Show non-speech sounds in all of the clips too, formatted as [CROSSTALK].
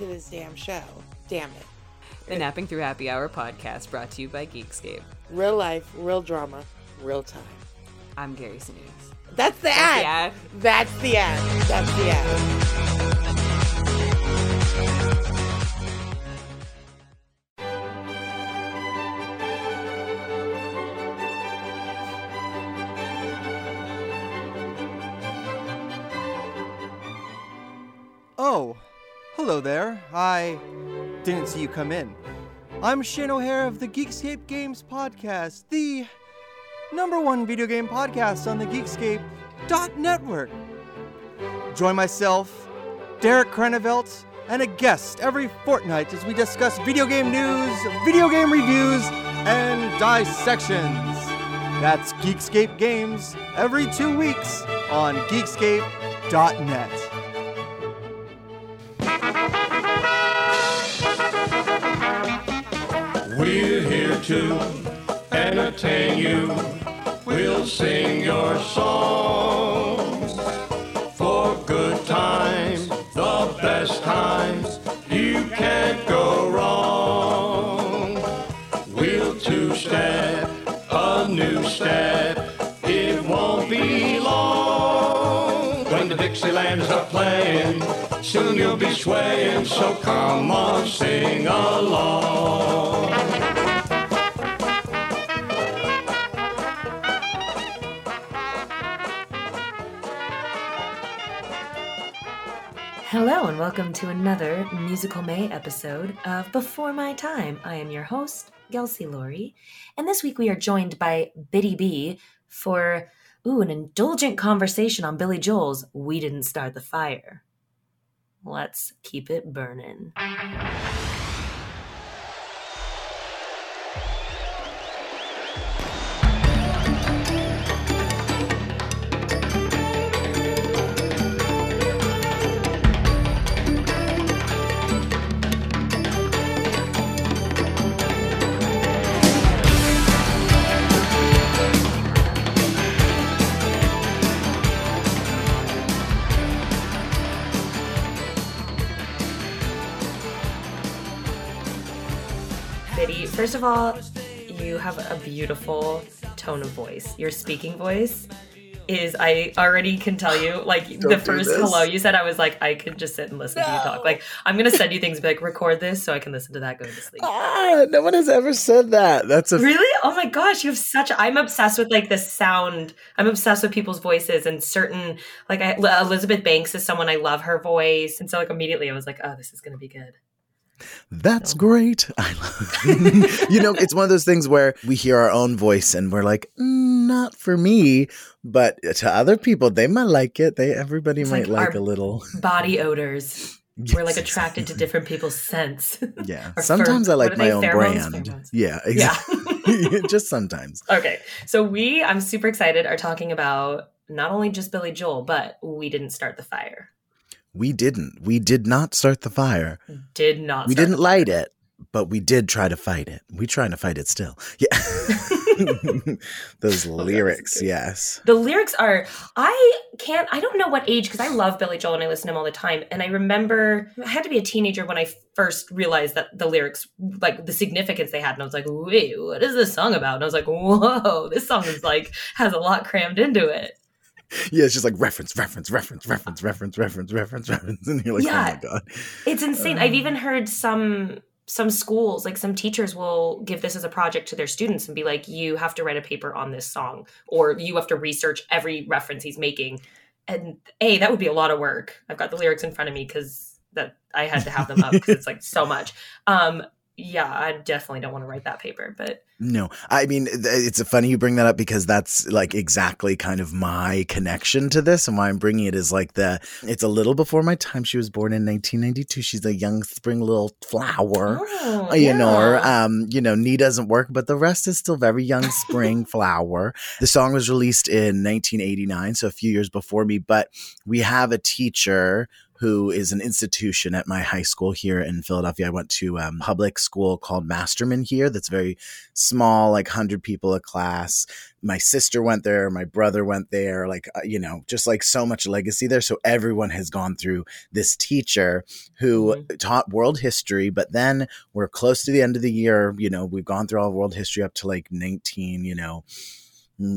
to this damn show. Damn it. The Napping Through Happy Hour podcast brought to you by Geekscape. Real life, real drama, real time. I'm Gary Sinise. That's the That's ad. the ad. That's the ad. That's the ad. Oh, hello there. I didn't see you come in. I'm Shane O'Hare of the Geekscape Games Podcast, the number one video game podcast on the Geekscape network. Join myself, Derek Krenevelt, and a guest every fortnight as we discuss video game news, video game reviews, and dissections. That's Geekscape Games every two weeks on geekscape.net. We're here to entertain you. We'll sing your songs for good times, the best times. You can't go wrong. We'll two step, a new step. It won't be long when the Dixielands are playing. Soon you'll be swaying, so come on, sing along. Hello, and welcome to another Musical May episode of Before My Time. I am your host, Gelsey Laurie, and this week we are joined by Biddy B for ooh, an indulgent conversation on Billy Joel's We Didn't Start the Fire. Let's keep it burning. First of all, you have a beautiful tone of voice. Your speaking voice is, I already can tell you, [SIGHS] like the first this. hello you said, I was like, I could just sit and listen to you talk. Like, I'm going to send you things, like, [LAUGHS] record this so I can listen to that going to sleep. Ah, no one has ever said that. That's a Really? Oh my gosh, you have such. I'm obsessed with like the sound. I'm obsessed with people's voices and certain. Like I, Elizabeth Banks is someone I love her voice, and so like immediately I was like, oh, this is gonna be good. That's great. I love, [LAUGHS] you know, it's one of those things where we hear our own voice and we're like, "Mm, not for me, but to other people, they might like it. They everybody It's might like like, a little. Body odors. We're like Yes, attracted to different people's scents. Yeah. [LAUGHS] Sometimes I like my own Pheromones? brand. Pheromones. Yeah, Yeah. [LAUGHS] Just sometimes. okay, so we, I'm super excited, are talking about not only just Billy Joel, but we didn't start the fire. We didn't. We did not start the fire. Did not. We didn't light it, but we did try to fight it. We trying to fight it still. Yeah. [LAUGHS] Those [LAUGHS] oh, lyrics, yes. The lyrics are I can't I don't know what age because I love Billy Joel and I listen to him all the time and I remember I had to be a teenager when I first realized that the lyrics like the significance they had and I was like wait what is this song about and I was like whoa this song is like has a lot crammed into it Yeah, it's just like reference, reference, reference, reference, reference, reference, reference, reference. [LAUGHS] And you're like, Yeah. oh my God. it's insane I've even heard some some schools, like some teachers will give this as a project to their students and be like, you have to write a paper on this song, or you have to research every reference he's making. And A, that would be a lot of work. I've got the lyrics in front of me because that I had to have them up because it's like so much. Um, yeah, I definitely don't want to write that paper, but No, I mean, it's funny you bring that up because that's like exactly kind of my connection to this and why I'm bringing it is like the, it's a little before my time. She was born in 1992. She's a young spring little flower. Oh, you know, or, yeah. um, you know, knee doesn't work, but the rest is still very young [LAUGHS] spring flower. The song was released in 1989, so a few years before me, but we have a teacher who is an institution at my high school here in Philadelphia. I went to a um, public school called Masterman here that's very small, like 100 people a class. My sister went there, my brother went there, like, uh, you know, just like so much legacy there. So everyone has gone through this teacher who taught world history, but then we're close to the end of the year. You know, we've gone through all of world history up to like 19, you know,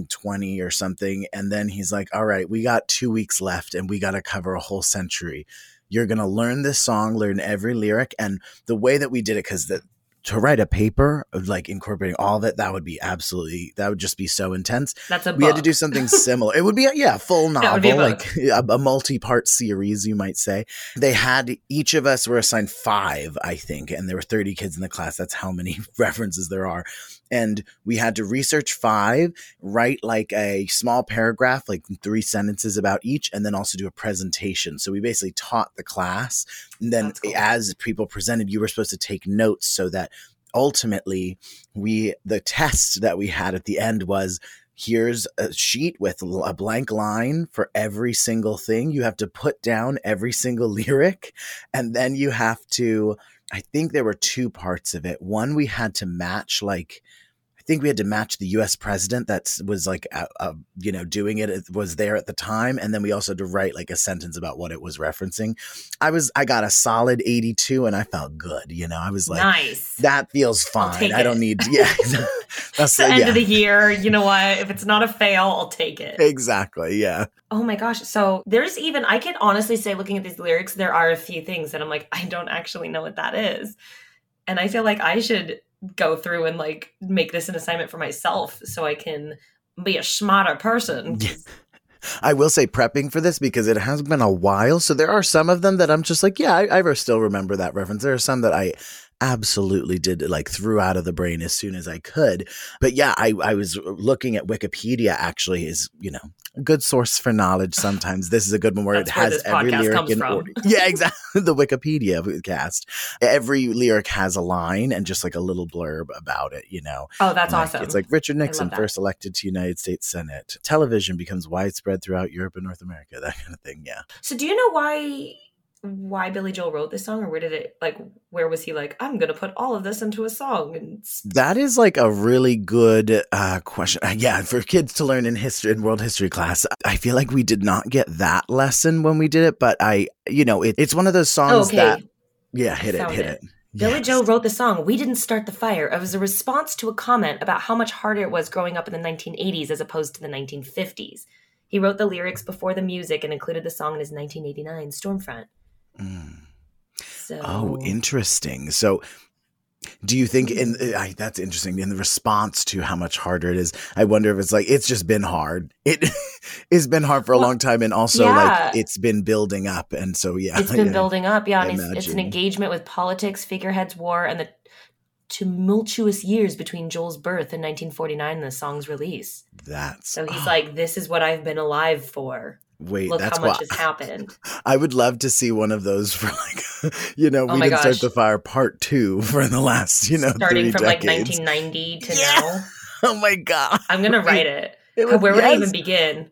20 or something. And then he's like, all right, we got two weeks left and we got to cover a whole century. You're going to learn this song, learn every lyric. And the way that we did it, because the, to write a paper of like incorporating all of it, that would be absolutely, that would just be so intense. That's a we had to do something [LAUGHS] similar. It would be, a, yeah, full That novel, like [LAUGHS] a, a multi part series, you might say. They had, each of us were assigned five, I think, and there were 30 kids in the class. That's how many [LAUGHS] references there are. And we had to research five, write like a small paragraph, like three sentences about each, and then also do a presentation. So we basically taught the class. And then cool. as people presented, you were supposed to take notes so that ultimately we, the test that we had at the end was here's a sheet with a blank line for every single thing. You have to put down every single [LAUGHS] lyric, and then you have to. I think there were two parts of it. One, we had to match like. I think we had to match the U.S. president that was like, uh, uh, you know, doing it it was there at the time, and then we also had to write like a sentence about what it was referencing. I was, I got a solid eighty-two, and I felt good. You know, I was like, nice. that feels fine. I don't need, [LAUGHS] yeah, [LAUGHS] that's It's the end yeah, of the year. You know what? If it's not a fail, I'll take it. exactly, yeah. Oh my gosh. So there's even, I can honestly say, looking at these lyrics, there are a few things that I'm like, I don't actually know what that is. And I feel like I should go through and like make this an assignment for myself so I can be a smarter person. [LAUGHS] I will say prepping for this because it has been a while. So there are some of them that I'm just like, yeah, I, I still remember that reference. There are some that I absolutely did like threw out of the brain as soon as I could. But yeah, I, I was looking at Wikipedia actually is, you know, a good source for knowledge sometimes. This is a good one where That's it has this every lyric comes in from. order. Yeah, exactly. [LAUGHS] the Wikipedia cast. Every lyric has a line and just like a little blurb about it, you know. Oh, that's Like, awesome. It's like Richard Nixon first elected to United States Senate. Television becomes widespread throughout Europe and North America. That kind of thing. Yeah. so do you know why why Billy Joel wrote this song or where did it like where was he like, I'm gonna put all of this into a song and That is like a really good uh, question. Uh, yeah, for kids to learn in history in world history class. I feel like we did not get that lesson when we did it, but I, you know, it, it's one of those songs okay. that. Yeah, hit it, hit it. it. Billy Yes. Joe wrote the song We Didn't Start the Fire. It was a response to a comment about how much harder it was growing up in the 1980s as opposed to the 1950s. He wrote the lyrics before the music and included the song in his 1989 Stormfront. Mm. So Oh, interesting. So, do you think in uh, I, that's interesting in the response to how much harder it is? I wonder if it's like it's just been hard. It [LAUGHS] it's been hard for a Well, long time, and also yeah. like it's been building up, and so yeah, it's [LAUGHS] been yeah. building up, yeah, it's, it's an engagement with politics, figureheads, war, and the tumultuous years between Joel's birth in 1949 and the song's release. That's So he's oh, like, "This is what I've been alive for. Wait, Look that's how much what has happened." [LAUGHS] I would love to see one of those for like [LAUGHS] you know Oh we didn't start the fire part two [LAUGHS] for the last you know Starting three from like 1990 to Yeah. now. Oh my god, I'm gonna write it. It God, Where would I even begin?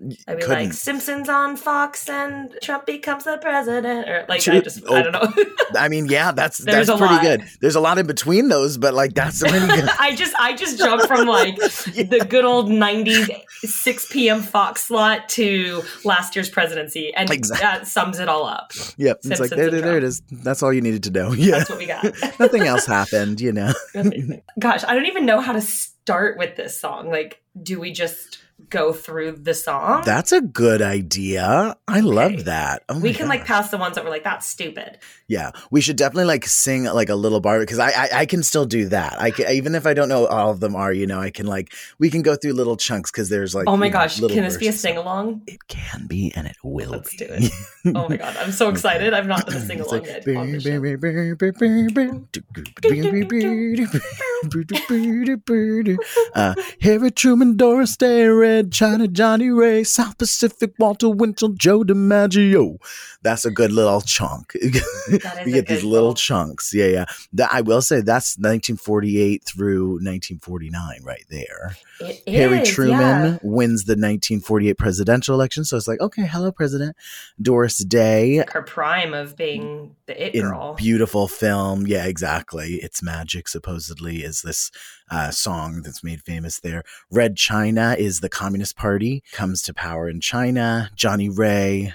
I'd be Couldn't. like Simpsons on Fox and Trump becomes the president, or like I just Oh. I don't know. [LAUGHS] I mean, yeah, that's that's pretty lot. good. There's a lot in between those, but like that's pretty good. [LAUGHS] I just I just jumped from [LAUGHS] like the good old '90s 6 p.m. Fox slot to last year's presidency, and Exactly. that sums it all up. Yep, it's like Simpsons there, there, there it is. That's all you needed to know. Yeah, That's what we got. nothing else happened. You know, Gosh, I don't even know how to start with this song. Like, do we just go through the song. That's a good idea. I Okay. love that. Oh we can like pass the ones that were like that's stupid. Yeah, we should definitely like sing like a little bar because I, I I can still do that. I can, even if I don't know all of them are, you know, I can like we can go through little chunks because there's like oh my you know, gosh, can this be a sing along? It can be, and it will. Let's be. do it. Oh my god, I'm so [LAUGHS] excited. I've not done a [CLEARS THROAT] sing along yet. Harry Truman, Doris Day, Red China, Johnnie Ray, South Pacific, Walter Winchell, Joe DiMaggio. That's a good little chunk. [LAUGHS] You get these little little- chunks. Yeah, yeah. That I will say that's 1948 through 1949 right there. It Harry is, Truman yeah. wins the 1948 presidential election, so it's like, okay, hello, President. Doris Day Her prime of being the it in girl. beautiful film. Yeah, exactly. It's Magic, supposedly, is this uh, song that's made famous there. Red China is the Communist Party, comes to power in China. Johnnie Ray,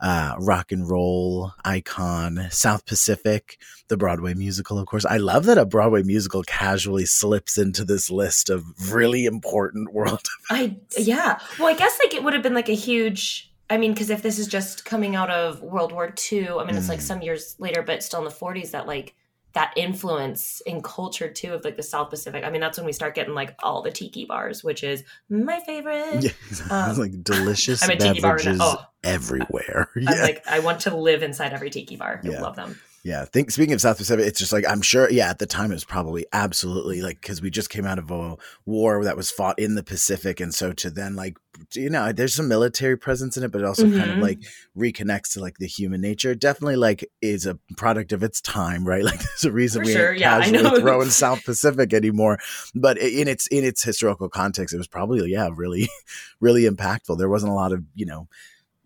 uh, rock and roll icon. South Pacific, the Broadway musical, of course. I love that a Broadway musical casually slips into this list of really important world. [LAUGHS] I yeah. Well, I guess like it would have been like a huge. I mean, because if this is just coming out of World War II, I mean, it's like Mm. some years later, but still in the 40s, that like that influence in culture too of like the South Pacific. I mean, that's when we start getting like all the tiki bars, which is my favorite. yeah, Um, like delicious [LAUGHS] I'm a tiki bar beverages now. Oh. everywhere. [LAUGHS] I'm like, I want to live inside every tiki bar. I Yeah. love them. Yeah, think speaking of South Pacific, it's just like I'm sure. Yeah, at the time it was probably absolutely like because we just came out of a war that was fought in the Pacific, and so to then like you know there's some military presence in it, but it also kind of Mhm. like reconnects to like the human nature. Definitely like is a product of its time, right? [LAUGHS] Like there's a reason For we sure, aren't yeah, casually throwing [LAUGHS] South Pacific anymore. But in its in its historical context, it was probably yeah really [LAUGHS] really impactful. There wasn't a lot of you know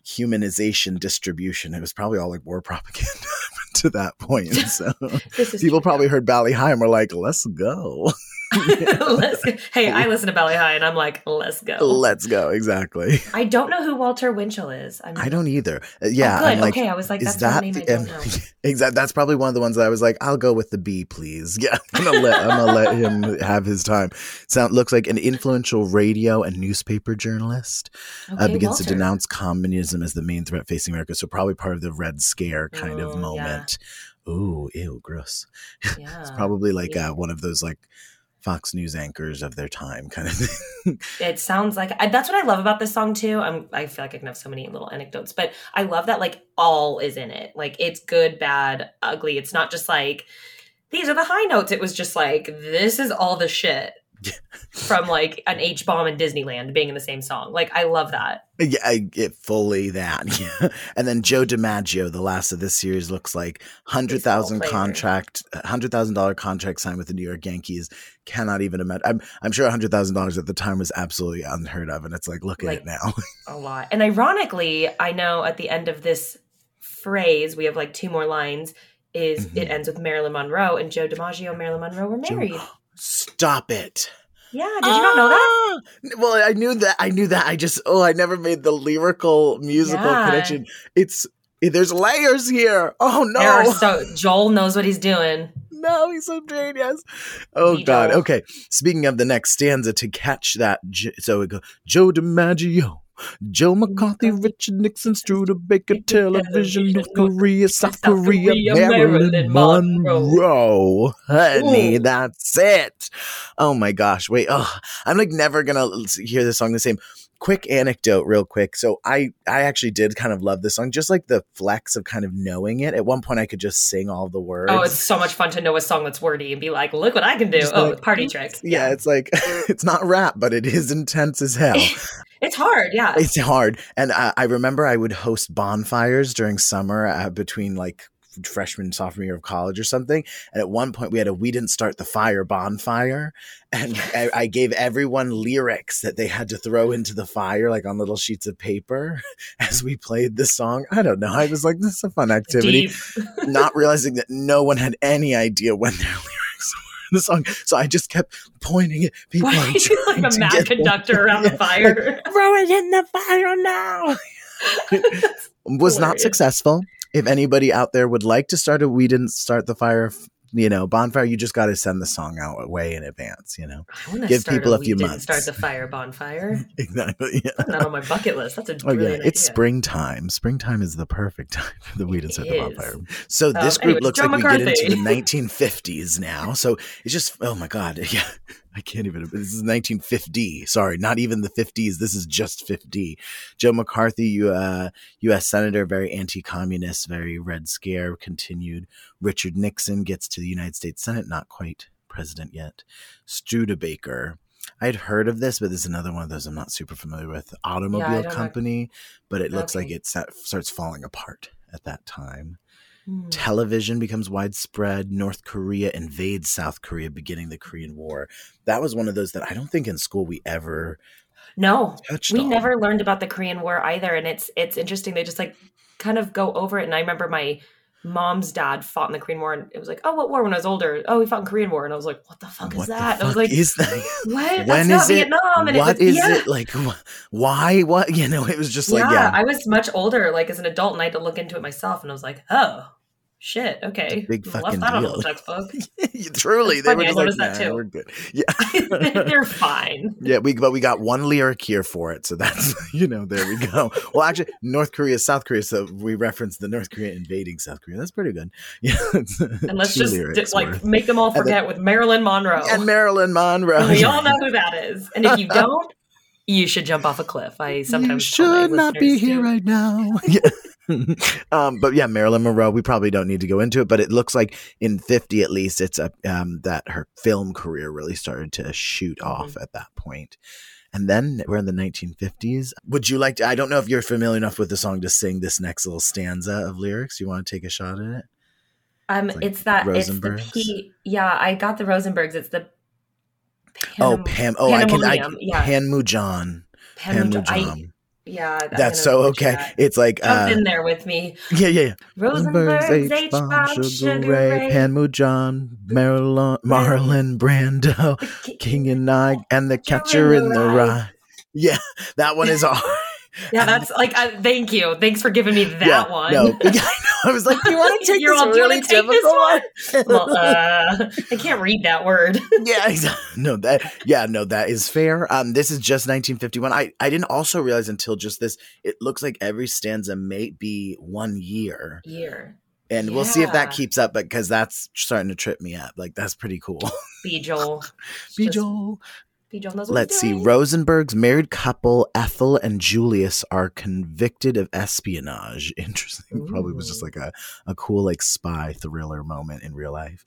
humanization distribution. It was probably all like war propaganda [LAUGHS] to that point. So [LAUGHS] people probably heard Bali Ha'i and were like, let's go. [LAUGHS] [LAUGHS] let's go. Hey, I [LAUGHS] listen to Bali Ha'i and I'm like, let's go. let's go. Exactly. I don't know who Walter Winchell is. I'm, I don't either. Uh, yeah. Oh, good. I'm like, okay, I was like, that's that name I don't know. [LAUGHS] exactly that's probably one of the ones that I was like, I'll go with the B, please. Yeah, I'm gonna let I'm gonna let him have his time. Sound looks like an influential radio and newspaper journalist. uh, Okay, begins to denounce communism as the main threat facing America. So probably part of the Red Scare kind Oh, of yeah. moment. Ooh, ew, gross. Yeah. It's probably like yeah. uh, one of those like Fox News anchors of their time kind of thing. [LAUGHS] it sounds like I, that's what I love about this song too. I'm I feel like I can have so many little anecdotes, but I love that like all is in it. Like it's good, bad, ugly. It's not just like these are the high notes. It was just like this is all the shit from like an H bomb in Disneyland being in the same song. Like I love that. yeah, I get fully that. [LAUGHS] Yeah. And then Joe DiMaggio, the last of this series, looks like hundred thousand contract, hundred thousand dollar contract signed with the New York Yankees. Cannot even imagine. I'm I'm sure hundred thousand dollars at the time was absolutely unheard of, and it's like look at Like- it now. a lot. And ironically, I know at the end of this phrase, we have like two more lines. Is Mhm. it ends with Marilyn Monroe and Joe DiMaggio Marilyn Monroe were Joe- married? [GASPS] Stop it. Yeah, did you not know that? Ah! Well, I knew that. I knew that. I just oh, I never made the lyrical musical Yeah. connection. It's there's layers here. Oh no. So Joel knows what he's doing. No, he's so genius. Oh Me, God. Joel. Okay. Speaking of the next stanza, to catch that, so we go Joe DiMaggio, Joe McCarthy, Richard Nixon, Studebaker, television, North Korea, South Korea, Marilyn Monroe. Honey, that's it. Oh my gosh. Wait. Oh, I'm like never gonna hear this song the same. Quick anecdote, real quick. So I I actually did kind of love this song, just like the flex of kind of knowing it. At one point, I could just sing all the words. Oh, it's so much fun to know a song that's wordy and be like, look what I can do. Just oh, like, party trick. yeah, it's like [LAUGHS] it's not rap, but it is intense as hell. [LAUGHS] It's hard, yeah. it's hard, and I, I remember I would host bonfires during summer uh, between like freshman sophomore year of college or something. And at one point, we had a "We Didn't Start the Fire" bonfire, and I, I gave everyone lyrics that they had to throw into the fire, like on little sheets of paper, [LAUGHS] as we played the song. I don't know. I was like, "This is a fun activity." [LAUGHS] Not realizing that no one had any idea when their [LAUGHS] lyrics [LAUGHS] the song. So I just kept pointing at people. Why are you like a mad get them- conductor [LAUGHS] around the fire? Throw it in the fire now. [LAUGHS] Was not successful. If anybody out there would like to start a We Didn't Start the Fire You know, bonfire. You just got to send the song out way in advance. You know, Give people a few months. Start the fire bonfire. [LAUGHS] exactly. Yeah. Not on my bucket list. That's a Oh yeah, it's idea. springtime. Springtime is the perfect [LAUGHS] time for the weed and It the bonfire. So this Um, group anyways, looks Joe like we get into the 1950s [LAUGHS] now. So it's just oh my god, yeah. I can't even. This is 1950. Sorry, not even the 50s. This is just 50. Joe McCarthy, you, uh, U.S. senator, very anti-communist, very Red Scare continued. Richard Nixon gets to the United States Senate, not quite president yet. Studebaker. I'd heard of this, but this is another one of those I'm not super familiar with. Automobile know. company, but it looks like it starts falling apart at that time. Hmm. Television becomes widespread. North Korea invades South Korea, beginning the Korean War. That was one of those that I don't think in school we ever No, we on. never learned about the Korean War either, and it's it's interesting. They just like kind of go over it. And I remember my mom's dad fought in the Korean War, and it was like, oh, what war? When I was older, oh, he fought in Korean War, and I was like, what the fuck What is that? I was like, is that? [LAUGHS] what? When That's not is it? Vietnam. And What it was, is yeah. it like? wh- Why? What? [LAUGHS] You know, it was just like yeah, yeah, I was much older, like as an adult, and I had to look into it myself, and I was like, oh, shit, okay, big Left fucking on deal. [LAUGHS] textbook. truly, they were just like, nah, too. we're good. [LAUGHS] Yeah, They're fine. yeah. We but we got one lyric here for it, so that's [LAUGHS] you know there we go. Well, actually, North Korea, South Korea. So we referenced the North Korea invading South Korea. That's pretty good. Yeah, And let's just d- like make them all And then- forget with Marilyn Monroe. and Marilyn Monroe. We all know who that is. And if you don't, you should jump off a cliff. I sometimes you should not be here to. right now. yeah. [LAUGHS] um, but yeah, Marilyn Monroe. We probably don't need to go into it, but it looks like in fifty at least, it's a um, that her film career really started to shoot off at that point. And then we're in the 1950s. Would you like to? I don't know if you're familiar enough with the song to sing this next little stanza of lyrics. You want to take a shot at it? Um, It's it's, like that it's the Rosenbergs? P. Yeah, I got the Rosenbergs. It's the. oh, Panam- Pam. Oh, I can. I yeah. Panmujan. Panmujan. I- Panmujan. Yeah, I'm That's so okay. that. It's like Jump uh, in there with me. yeah, yeah, yeah. Rosenbergs, H bomb, Sugar Ray, Panmujan, Marilyn, [LAUGHS] Marlon Brando, [LAUGHS] King and I, and the catcher in the rye. [LAUGHS] Yeah, that one is hard. Yeah, that's like. I, thank you. Thanks for giving me that yeah, one. No, [LAUGHS] I was like, do you want to [LAUGHS] take You're this all, "Do you wanna really take this difficult well, uh, [LAUGHS] I can't read that word. yeah, exactly. No, that yeah, no, that is fair. Um, this is just 1951. I I didn't also realize until just this. It looks like every stanza may be one year, Year. and we'll see if that keeps up. But because that's starting to trip me up. Like that's pretty cool. Be Joel. Be Joel. Be Joel knows what Let's see. Rosenberg's married couple, Ethel and Julius, are convicted of espionage. [LAUGHS] Interesting. Probably was just like a, a cool, like, spy thriller moment in real life.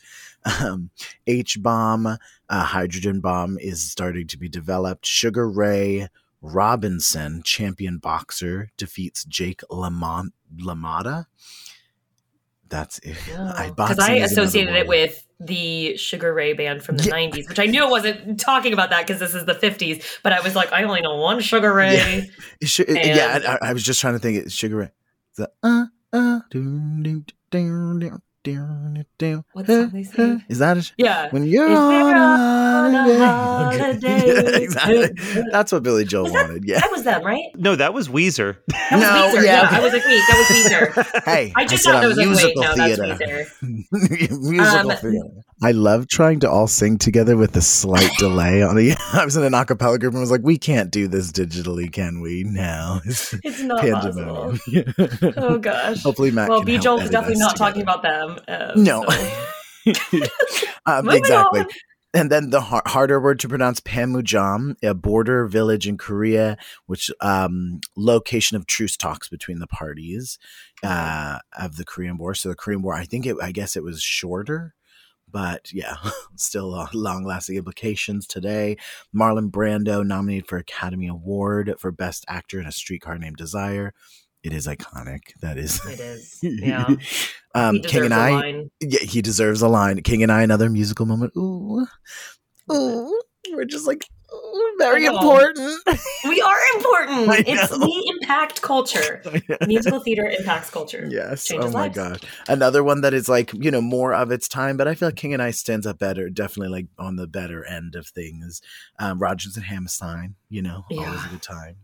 Um, H bomb, uh, hydrogen bomb is starting to be developed. Sugar Ray Robinson, champion boxer, defeats Jake Lamont, LaMotta. That's it. I, because I associated it with the Sugar Ray band from the Yeah. '90s, which I knew it wasn't talking about that because this is the '50s. But I was like, I only know one Sugar [LAUGHS] Ray. Should, it- yeah, I, I was just trying to think. It's Sugar Ray. The uh uh do do do do do do. What song they sing? Is that it? Yeah, When you're on, on a holiday. [LAUGHS] Yeah, exactly. That's what Billy Joel Was that- wanted. Yeah. that was them, right? No, that was Weezer. That was No, Weezer. yeah. Yeah. I was like, wait, that was Weezer. [LAUGHS] Hey, I just said thought a that was like, wait, musical no, theater. that's Weezer. [LAUGHS] musical Um, theater. I love trying to all sing together with a slight delay on the. [LAUGHS] I was in an acapella group and was like, "We can't do this digitally, can we?" No, [LAUGHS] it's It's not pandemonium. possible. [LAUGHS] Oh gosh. Hopefully, Matt. well, B. is definitely not together. talking about them. Um, No. so- um, exactly. on. And then the har- harder word to pronounce, Panmunjom, a border village in Korea, which um, location of truce talks between the parties uh, of the Korean War. So the Korean War, I think it, I guess it was shorter, but yeah, [LAUGHS] still uh, long-lasting implications today. Marlon Brando nominated for Academy Award for Best Actor in A Streetcar Named Desire. It is iconic. That is. It is. [LAUGHS] Yeah. um, King and I. Yeah, he deserves a line. King and I, another musical moment. Ooh, ooh, we're just like very important. [LAUGHS] We are important. It's we impact culture. [LAUGHS] Musical theater impacts culture. yes. Changes oh my lives. god. Another one that is like you know more of its time, but I feel like King and I stands up better. Definitely like on the better end of things. Um, Rodgers and Hammerstein. You know, always Yeah. a good time.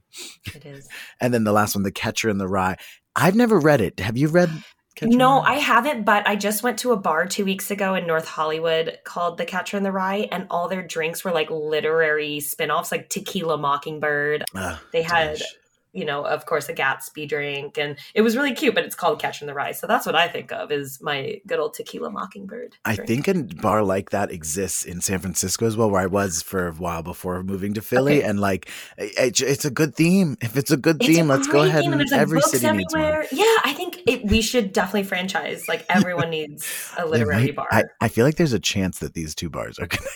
It is. [LAUGHS] And then the last one, The Catcher in the Rye. I've never read it. Have you read Catcher No. I haven't, but I just went to a bar two weeks ago in North Hollywood called The Catcher in the Rye, and all their drinks were like literary spin offs, like Tequila Mockingbird. Ah, They had, delish. You know, of course, a Gatsby drink, and it was really cute, but it's called Catcher in the Rye. So that's what I think of is my good old Tequila Mockingbird. I drink. think a bar like that exists in San Francisco as well, where I was for a while before moving to Philly. Okay. And like, it, it's a good theme. If it's a good It's a theme, let's go ahead theme, and there's, like, every city needs one. Yeah, I think it, we should definitely franchise. Like everyone needs a literary might- bar. I, I feel like there's a chance that these two bars are [LAUGHS] connected.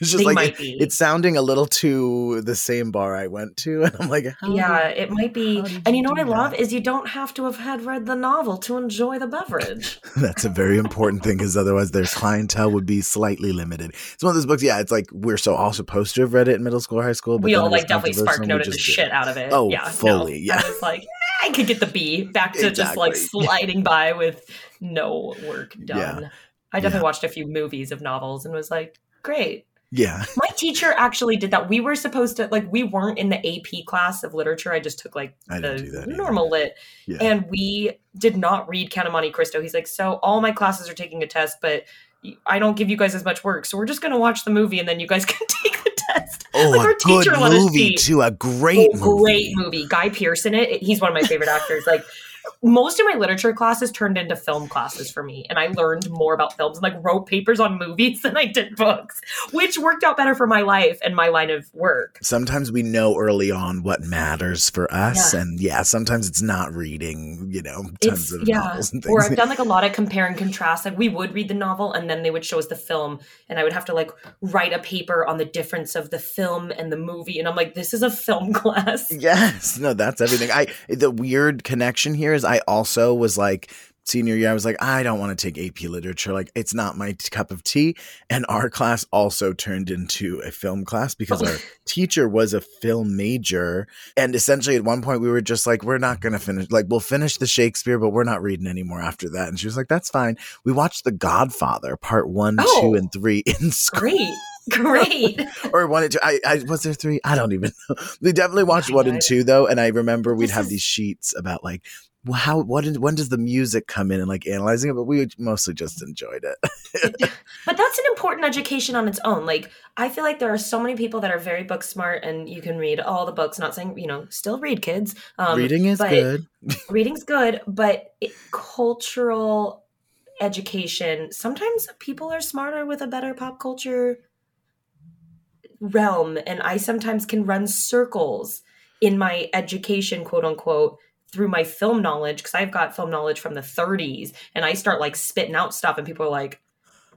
[LAUGHS] It's just They like might it- be. it's sounding a little too the same bar I went to, [LAUGHS] and I'm like, how yeah, did- it might be. And you you know what I do love is you don't have to have had read the novel to enjoy the beverage. [LAUGHS] That's a very important thing because otherwise their clientele would be slightly limited. It's one of those books, yeah. It's like we're so all supposed to have read it in middle school or high school. But we all like definitely controversial spark and noted the just did shit it. out of it. Oh, yeah, no. fully, yeah. I was like, "Eh, I could get the B back to just like sliding by with no work Yeah. done. I definitely watched a few movies of novels and was like, great. Yeah, My teacher actually did that. We were supposed to like we weren't in the AP class of literature. I just took like I the that either. normal lit, yeah. and we did not read Count of Monte Cristo. He's like, so all my classes are taking a test, but I don't give you guys as much work, so we're just going to watch the movie and then you guys [LAUGHS] can take the test. oh, like, a good teacher let us movie too. A great, Oh, movie. great movie. Guy Pearce in it. He's one of my favorite actors. Like most of my literature classes turned into film classes for me, and I learned more about films and like wrote papers on movies [LAUGHS] than I did books, which worked out better for my life and my line of work. Sometimes we know early on what matters for us, Yeah. and yeah, sometimes it's not reading, you know, tons It's of yeah. novels and Or. I've done like a lot of compare and contrast. Like we would read the novel and then they would show us the film, and I would have to like write a paper on the difference of the film and the movie, and I'm like, this is a film [LAUGHS] class. Yes, no, that's everything. I the weird connection here is I also was like senior year I was like I don't want to take AP literature like it's not my t- cup of tea and our class also turned into a film class because our [LAUGHS] teacher was a film major and essentially at one point we were just like we're not going to finish like we'll finish the Shakespeare but we're not reading anymore after that and she was like that's fine. We watched The Godfather part 1, 2 Oh. and 3 [LAUGHS] in school Great. Great. [LAUGHS] or one and two. I, I was there three. I don't even know. We definitely watched one and two though, and I remember we'd have these sheets about like how what is, when does the music come in and like analyzing it, but we mostly just enjoyed it. But that's an important education on its own. Like, I feel like there are so many people that are very book smart and you can read all the books, not saying, you know, still read kids. Um, Reading is good. [LAUGHS] Reading's good, but it, cultural education, sometimes people are smarter with a better pop culture realm. And I sometimes can run circles in my education, quote unquote, through my film knowledge because I've got film knowledge from the 30s and I start like spitting out stuff and people are like,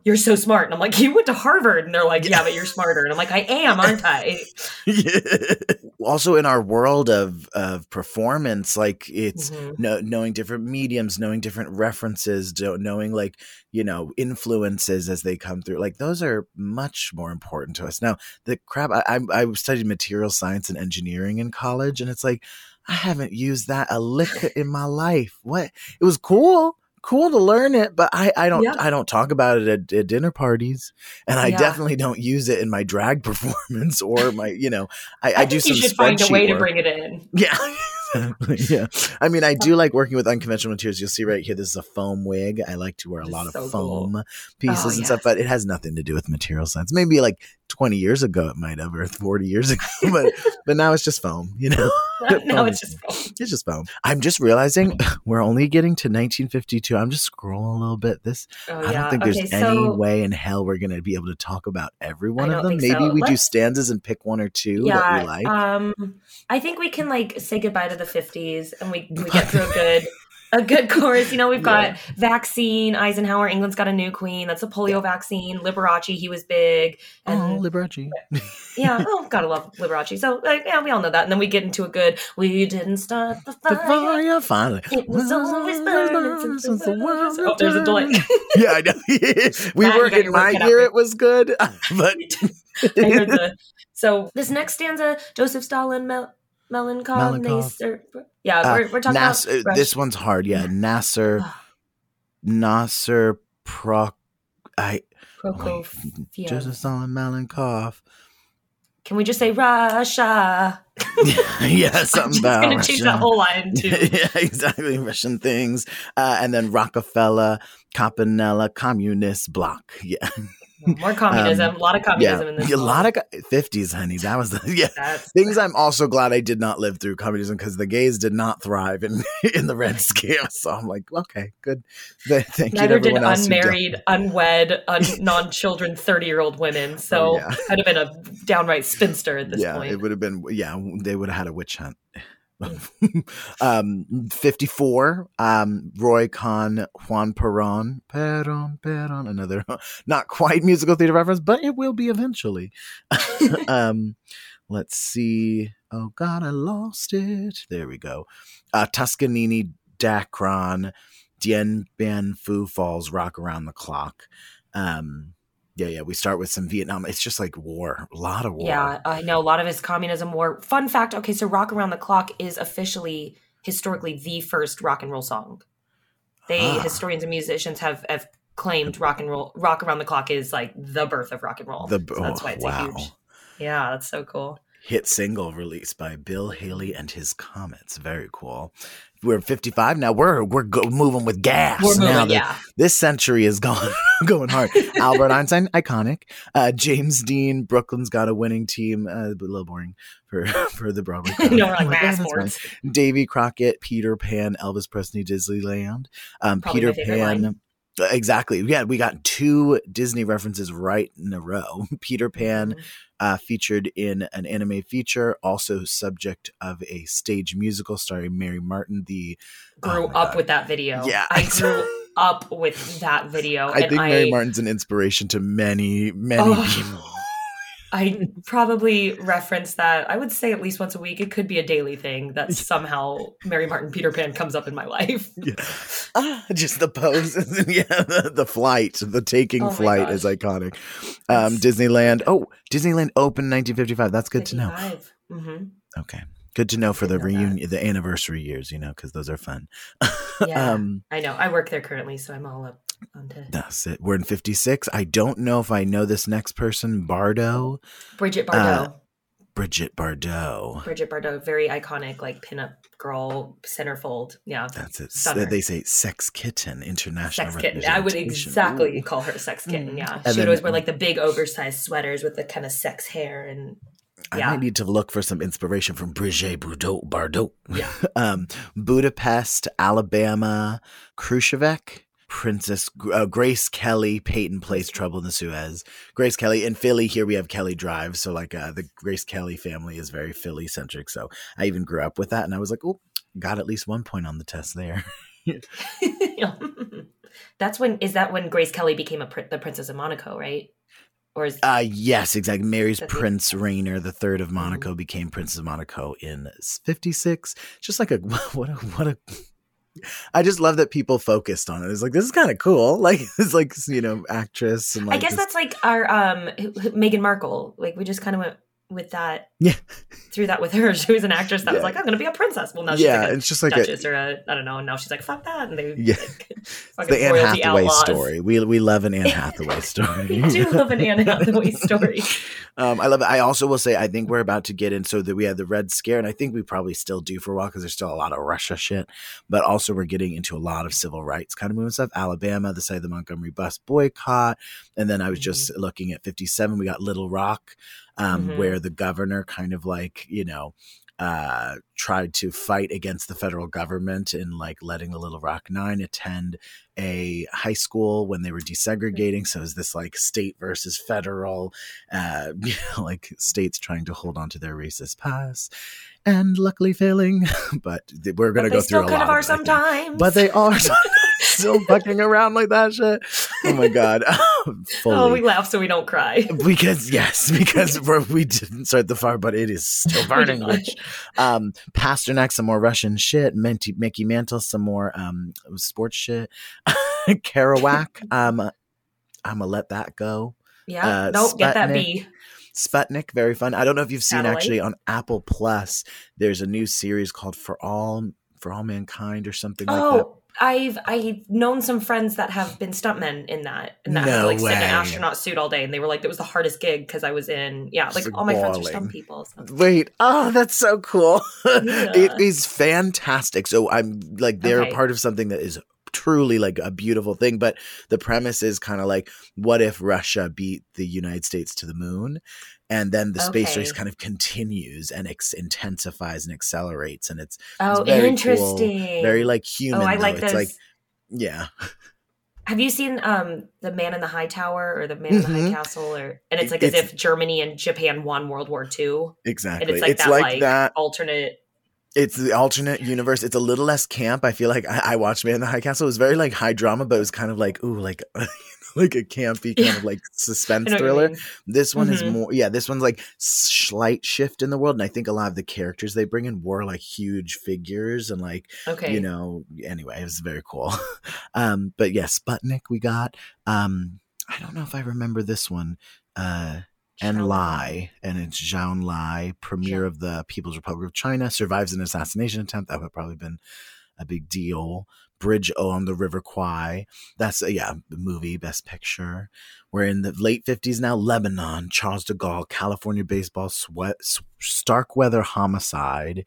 you're so smart. And I'm like, you went to Harvard. And they're like, yeah, but you're smarter. And I'm like, I am, aren't I? [LAUGHS] also in our world of of performance like it's Mhm. know, knowing different mediums knowing different references knowing like you know influences as they come through like those are much more important to us now the crap i i, I studied material science and engineering in college and it's like i haven't used that a lick in my life what it was cool cool to learn it but i i don't Yeah. i don't talk about it at, at dinner parties and i Yeah. definitely don't use it in my drag [LAUGHS] performance or my you know i, I, do think you some should find a way to work. bring it in. Yeah. [LAUGHS] [LAUGHS] yeah. I mean, I do like working with unconventional materials. You'll see right here, this is a foam wig. I like to wear a lot of so cool. foam pieces Oh, and stuff, but it has nothing to do with material science. Maybe like 20 years ago it might have, or 40 years ago, [LAUGHS] but [LAUGHS] but now it's just foam, you know? no, it's just It's just foam. I'm just realizing we're only getting to 1952. I'm just scrolling a little bit. This Oh, I yeah. don't think there's okay, any way in hell we're going to be able to talk about every one of them. Maybe so. we do Let's- stanzas and pick one or two that we like. Um, I think we can like say goodbye to the fifties, and we we get through a good a good course. You know, we've got vaccine, Eisenhower, England's got a new queen. That's a polio vaccine. Liberace, he was big, and oh, Liberace. [LAUGHS] yeah, oh, gotta love Liberace. So uh, yeah, we all know that. And then we get into a good. We didn't start the The fire. fire finally. It was always burning since the world Oh, there's a delay. [LAUGHS] yeah, I know. [LAUGHS] we were in my work cut out year. It was good, but I heard the. So this next stanza, Joseph Stalin, Mel, Melankov. Nasser. Yeah, Uh, we're, we're talking Nas- about Rush- this one's hard. Yeah, Nasser, Nasser, Pro. I Prokofiev. Joseph Stalin Malenkov. Can we just say Russia? [LAUGHS] yeah, [LAUGHS] something Just about gonna change that whole line [LAUGHS] too. yeah, exactly. Russian things. Uh, and then Rockefeller, Campanella, Communist Bloc. Yeah. More [LAUGHS] communism. Um, a lot of communism in this. a lot of 50s, honey. That was the, [LAUGHS] yeah. That's- Things I'm also glad I did not live through communism because the gays did not thrive in [LAUGHS] in the Red Scare. So I'm like, okay, good. Thank Neither did everyone else who don't. unmarried, unwed, un- non-children, thirty-year-old women. So Oh, yeah. I'd have been a downright spinster at this yeah, point. it would have been. Yeah, they would have had a witch hunt. [LAUGHS] um, 54, um, Roy Cohn, Juan Perón, Perón, Perón, another [LAUGHS] not quite musical theater reference, but it will be eventually. [LAUGHS] um, let's see. Oh God, I lost it. There we go. Uh, Toscanini, Dacron, Dien Bien Phu Falls, Rock Around the Clock. Um, yeah, yeah. We start with some Vietnam. It's just like war, a lot of war. Yeah, I know a lot of his communism war. Fun fact: Okay, so "Rock Around the Clock" is officially, historically, the first rock and roll song. They Ah. historians and musicians have have claimed rock and roll. "Rock Around the Clock" is like the birth of rock and roll. The So that's oh, why it's wow. a huge. Yeah, that's so cool. Hit single released by Bill Haley and his Comets. Very cool. We're 55 now. We're we're go- moving with gas. We're moving, now. Yeah. This century is going [LAUGHS] going hard. [LAUGHS] Albert Einstein, iconic. Uh, James Dean, Brooklyn's got a winning team. Uh, a little boring for [LAUGHS] for the Broadway. no, we're like mass sports. Davy Crockett, Peter Pan, Elvis Presley, Disneyland. Um, Peter Pan. line. Exactly. Yeah, we got two Disney references right in a row. [LAUGHS] Peter Pan Mm-hmm. uh, featured in an anime feature, also subject of a stage musical starring Mary Martin. The Grew oh up God. with that video. Yeah. I [LAUGHS] grew up with that video. I think I, Mary Martin's an inspiration to many, many Oh. people. I probably reference that. I would say at least once a week. It could be a daily thing that somehow Mary Martin Peter Pan comes up in my life. Yeah. [LAUGHS] Ah, just the poses. [LAUGHS] yeah, the, the flight, the taking Oh flight gosh. is iconic. Um, Disneyland. Oh, Disneyland opened 1955. That's good to know. hmm Okay. Good to know for the know that. reunion, the anniversary years, you know, because those are fun. [LAUGHS] Yeah, um, I know. I work there currently, so I'm all up onto that's it. We're in 56. I don't know if I know this next person, Bardo. Bridget Uh, Bardot. Bridget Bardot. Bridget Bardot, very iconic, like pinup girl, centerfold. Yeah, That's it. They say sex kitten, international sex kitten. I would exactly Ooh. call her sex kitten. Yeah, And she would always wear like the big oversized sweaters with the kind of sex hair and I might need to look for some inspiration from Brigitte Bardot. Bardot. Yeah. [LAUGHS] um, Budapest, Alabama, Khrushchev, Princess uh, Grace Kelly, Peyton Place, Trouble in the Suez. Grace Kelly in Philly. Here we have Kelly Drive. So like uh, the Grace Kelly family is very Philly centric. So I even grew up with that, and I was like, oh, got at least one point on the test there. [LAUGHS] [LAUGHS] That's when is that when Grace Kelly became a the Princess of Monaco, right? Or is Uh yes, exactly. Mary's. Prince Rainier, the third of Monaco, became Princess of Monaco in '56. Just like a [LAUGHS] what a what a. I just love that people focused on it. It's like this is kind of cool. [LAUGHS] Like it's like you know actress and like I guess this- that's like our um Meghan Markle. Like we just kind of went with that. Yeah. [LAUGHS] Through that with her, she was an actress that Yeah. was like, I'm gonna be a princess. Well, now she's yeah. like a it's just like a, duchess or a I don't know. And now she's like, fuck that. And they [LAUGHS] Yeah. [LAUGHS] like, it's the Anne Hathaway outlaws. story. We we love an Anne Hathaway story. we do love an Anne Hathaway story. Um, I love it. I also will say I think we're about to get in so that we had the Red Scare, and I think we probably still do for a while because there's still a lot of Russia shit. But also we're getting into a lot of civil rights kind of movement stuff. Alabama, the side of the Montgomery bus boycott, and then I was just looking at 57. We got Little Rock, um, Mhm. where the governor kind of like you know uh tried to fight against the federal government in like letting the little rock nine attend a high school when they were desegregating so is this like state versus federal uh [LAUGHS] you know, like states trying to hold on to their racist past and luckily failing [LAUGHS] but we're gonna But they go through a kind lot of are it, sometimes. but they are [LAUGHS] still fucking around like that shit oh my god Fully oh, we laugh so we don't cry. because yes, because we're, didn't start the fire, but it is still burning. Rich. Um, Pasternak, some more Russian shit. Menti, Mickey Mantle, some more um sports shit. [LAUGHS] Kerouac, [LAUGHS] um, I'm gonna let that go. Yeah. Uh, nope. Get that B. Sputnik, very fun. I don't know if you've seen Satellite. actually on Apple Plus. There's a new series called For All for All Mankind or something like that. I've I've known some friends that have been stuntmen in that and that have No like in an astronaut suit all day and they were like that was the hardest gig because I was in yeah like all my friends are stunt people. so- Wait, oh, that's so cool. [LAUGHS] Yeah. it is fantastic. So I'm like they're Okay. part of something that is truly like a beautiful thing, but the premise is kind of like what if Russia beat the United States to the moon? And then the space race kind of continues and ex- intensifies and accelerates, and it's Oh, very cool, interesting. very like human. oh, I though. like it's those. like yeah, Have you seen um the Man in the High Tower or the Man in the High Mhm. Castle or and it's like as if Germany and Japan won World War II exactly. and it's like that like that. alternate It's the alternate universe. It's a little less camp. I feel like I, I watched Man in the High Castle. It was very like high drama, but it was kind of like ooh, like [LAUGHS] [LAUGHS] like a campy kind Yeah. of like suspense know what you thriller. This one is Mhm. more, yeah. This one's like slight shift in the world, and I think a lot of the characters they bring in were like huge figures and like Okay. you know. Anyway, it was very cool. [LAUGHS] um, but yeah, Sputnik we got. Um, I don't know if I remember this one. Uh, and Shall- Lai, and it's Zhao Lai, premier Zhao. of the People's Republic of China, survives an assassination attempt. That would have probably been a big deal. Bridge on the River Kwai. That's a yeah, the movie Best Picture. We're in the late fifties now. Lebanon, Charles de Gaulle, California baseball, sweat, Starkweather homicide,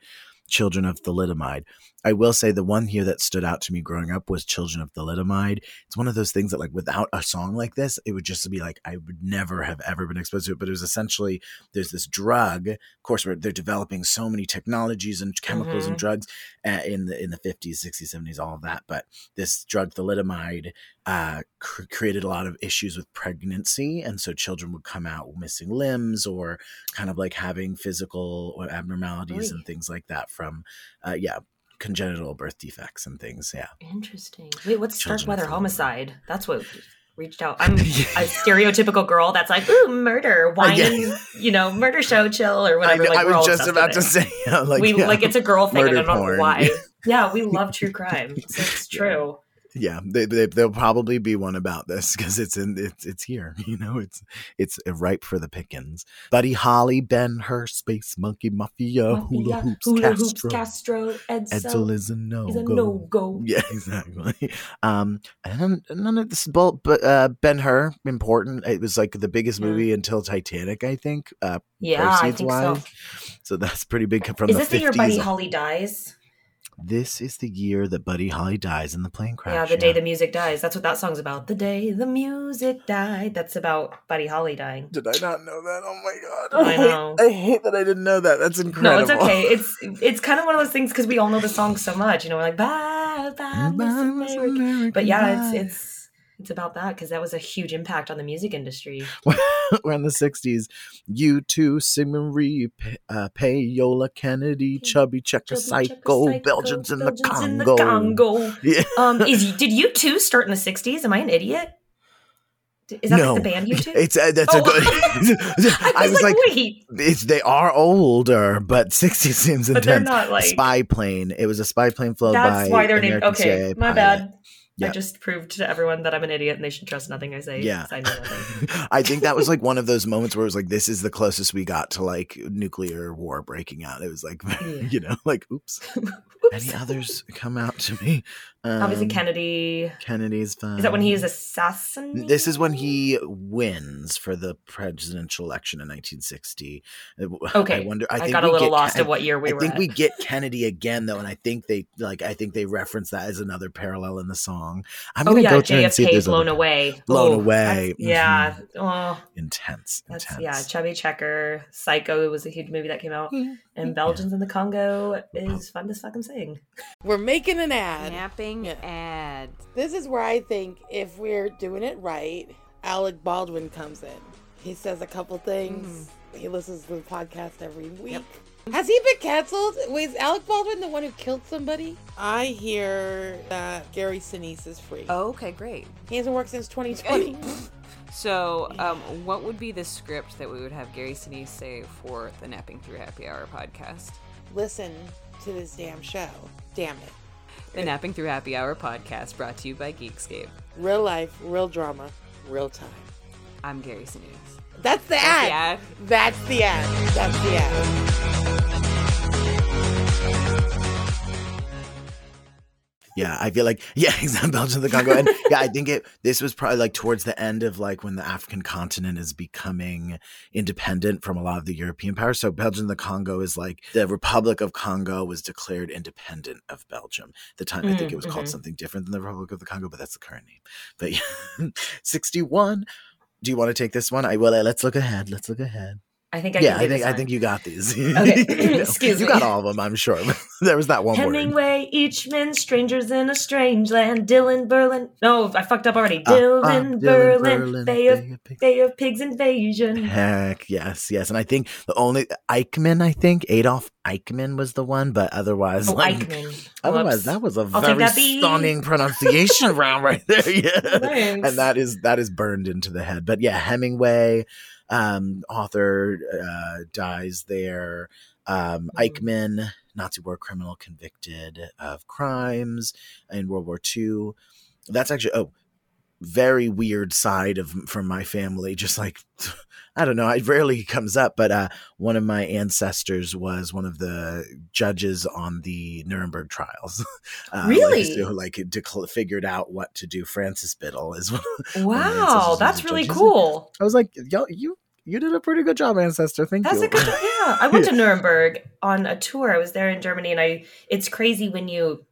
Children of Thalidomide. I will say the one here that stood out to me growing up was Children of Thalidomide. It's one of those things that like without a song like this, it would just be like I would never have ever been exposed to it. But it was essentially there's this drug. Of course, where they're developing so many technologies and chemicals and Mhm. drugs uh, in the in the 50s, 60s, 70s, all of that. But this drug thalidomide uh, cr- created a lot of issues with pregnancy, and so children would come out missing limbs or kind of like having physical abnormalities Oy. and things like that from uh, yeah congenital birth defects and things. Yeah. Interesting. Wait, what's Children Starkweather Thalidomide. homicide? That's what reached out. I'm [LAUGHS] a stereotypical girl that's like, ooh, murder, [LAUGHS] wine, yeah. you know, murder show, chill, or whatever. know- like, I was just about to say, [LAUGHS] yeah, like, we yeah. like it's a girl thing, and I don't know why. yeah, we love true crime. So it's true. Yeah, they, they, there'll probably be one about this because it's in it's it's here. [LAUGHS] You know, it's it's ripe for the pickings. Buddy Holly, Ben Hur, Space Monkey Mafia, Hula Hoops, Hula Castro, Hoops, Castro, Edsel, Edsel is a no is a go. no go. [LAUGHS] Yeah, exactly. Um, and none, of this, but uh, Ben Hur important. It was like the biggest Yeah. movie until Titanic, I think. Uh, Yeah, I think wise. so. So that's pretty big from Is the this the year 50s. Buddy Holly dies? This is the year that Buddy Holly dies in the plane crash. yeah, the day the music dies. That's what that song's about. The day the music died. That's about Buddy Holly dying. Did I not know that? Oh my god! I hate- know. I hate that I didn't know that. That's incredible. No, it's okay. [LAUGHS] It's it's kind of one of those things because we all know the song so much. You know, we're like bye bye, Bye, Miss America. America, But yeah, bye. it's it's it's about that because that was a huge impact on the music industry. [LAUGHS] We're in the '60s. You two, Syngman Rhee, uh, Payola Kennedy, Chubby Checker, Psycho, Checker, Belgians in the Belgians in the Congo. Yeah. [LAUGHS] Um, is did U2 start in the '60s? Am I an idiot? Is that no, like the band you [LAUGHS] two? it's uh, that's Oh. a good. I was, like, wait, it's they are older, but '60s seems intense. but they're not like. spy plane. It was a spy plane flown That's by why they're named. Okay, CIA my pilot. bad. I just proved to everyone that I'm an idiot and they should trust nothing I say. Yeah. I know. [LAUGHS] I think that was like [LAUGHS] one of those moments where it was like, this is the closest we got to like nuclear war breaking out. It was like, [LAUGHS] Yeah. you know, like, oops. Any others come out to me? Um, Obviously, Kennedy. Kennedy's fun. Is that when he is assassinated? This is when he wins for the presidential election in 1960. Okay, I wonder. I, I, think got a little lost Ken- of what year we I were I think at. we get Kennedy again though, and I think they like. I think they reference that as another parallel in the song. I'm oh gonna yeah, go through and see if there's blown other- away. Blown away, that's- Yeah. Oh, intense. that's intense. yeah. Chubby Checker, Psycho was a huge movie that came out, and Belgians in the Congo is fun to fucking sing. We're making an ad. Napping Yeah. ad. This is where I think if we're doing it right, Alec Baldwin comes in. He says a couple things. Mm. He listens to the podcast every week. Has he been canceled? Was Alec Baldwin the one who killed somebody? I hear that Gary Sinise is free. Oh, okay, great. He hasn't worked since [LAUGHS] 2020. So, um, what would be the script that we would have Gary Sinise say for the Napping Through Happy Hour podcast? Listen to this damn show. Damn it. The Napping Through Happy Hour podcast brought to you by Geekscape. Real life, real drama, real time. I'm Gary Sinise. That's the That's ad. the ad. That's the ad. That's the ad. Yeah, I feel like [LAUGHS] yeah, exactly. Belgium, the Congo, and yeah, I think it. This was probably like towards the end of like when the African continent is becoming independent from a lot of the European powers. So Belgium, the Congo is like the Republic of Congo was declared independent of Belgium. At the time, I think it was called Mhm. something different than the Republic of the Congo, but that's the current name. But yeah, [LAUGHS] sixty-one. Do you want to take this one? I will. Let's look ahead. Let's look ahead. I think I yeah, I think I think you got these. [LAUGHS] Okay, You [CLEARS THROAT] know, excuse you me. got all of them, I'm sure. [LAUGHS] there was that one word. Hemingway, Eachman, Strangers in a Strange Land, Dylan, Berlin. No, I fucked up already. Ah, ah, Dylan, Dylan, Berlin, Berlin, Bay of Bay of Pigs. Bay of Pigs Invasion. Heck yes, yes. And I think the only Eichmann, I think Adolf Eichmann was the one, but otherwise, Oh, like, Eichmann. otherwise Whoops. that was a I'll very stunning pronunciation [LAUGHS] round right there. Yeah, Thanks. and that is that is burned into the head. But yeah, Hemingway, um, author, uh, dies there. Um, Mhm. Eichmann, Nazi war criminal convicted of crimes in World War II. That's actually oh, very weird side of from my family. Just like [LAUGHS] I don't know, it rarely comes up, but uh, one of my ancestors was one of the judges on the Nuremberg trials. [LAUGHS] uh, Really? like, who like decl- figured out what to do. Francis Biddle is. [LAUGHS] Wow, that's really. Cool. I was like, yo, you you did a pretty good job, ancestor. Thank That's you. That's a good job. yeah. I went to Nuremberg on a tour. I was there in Germany, and I. It's crazy when you.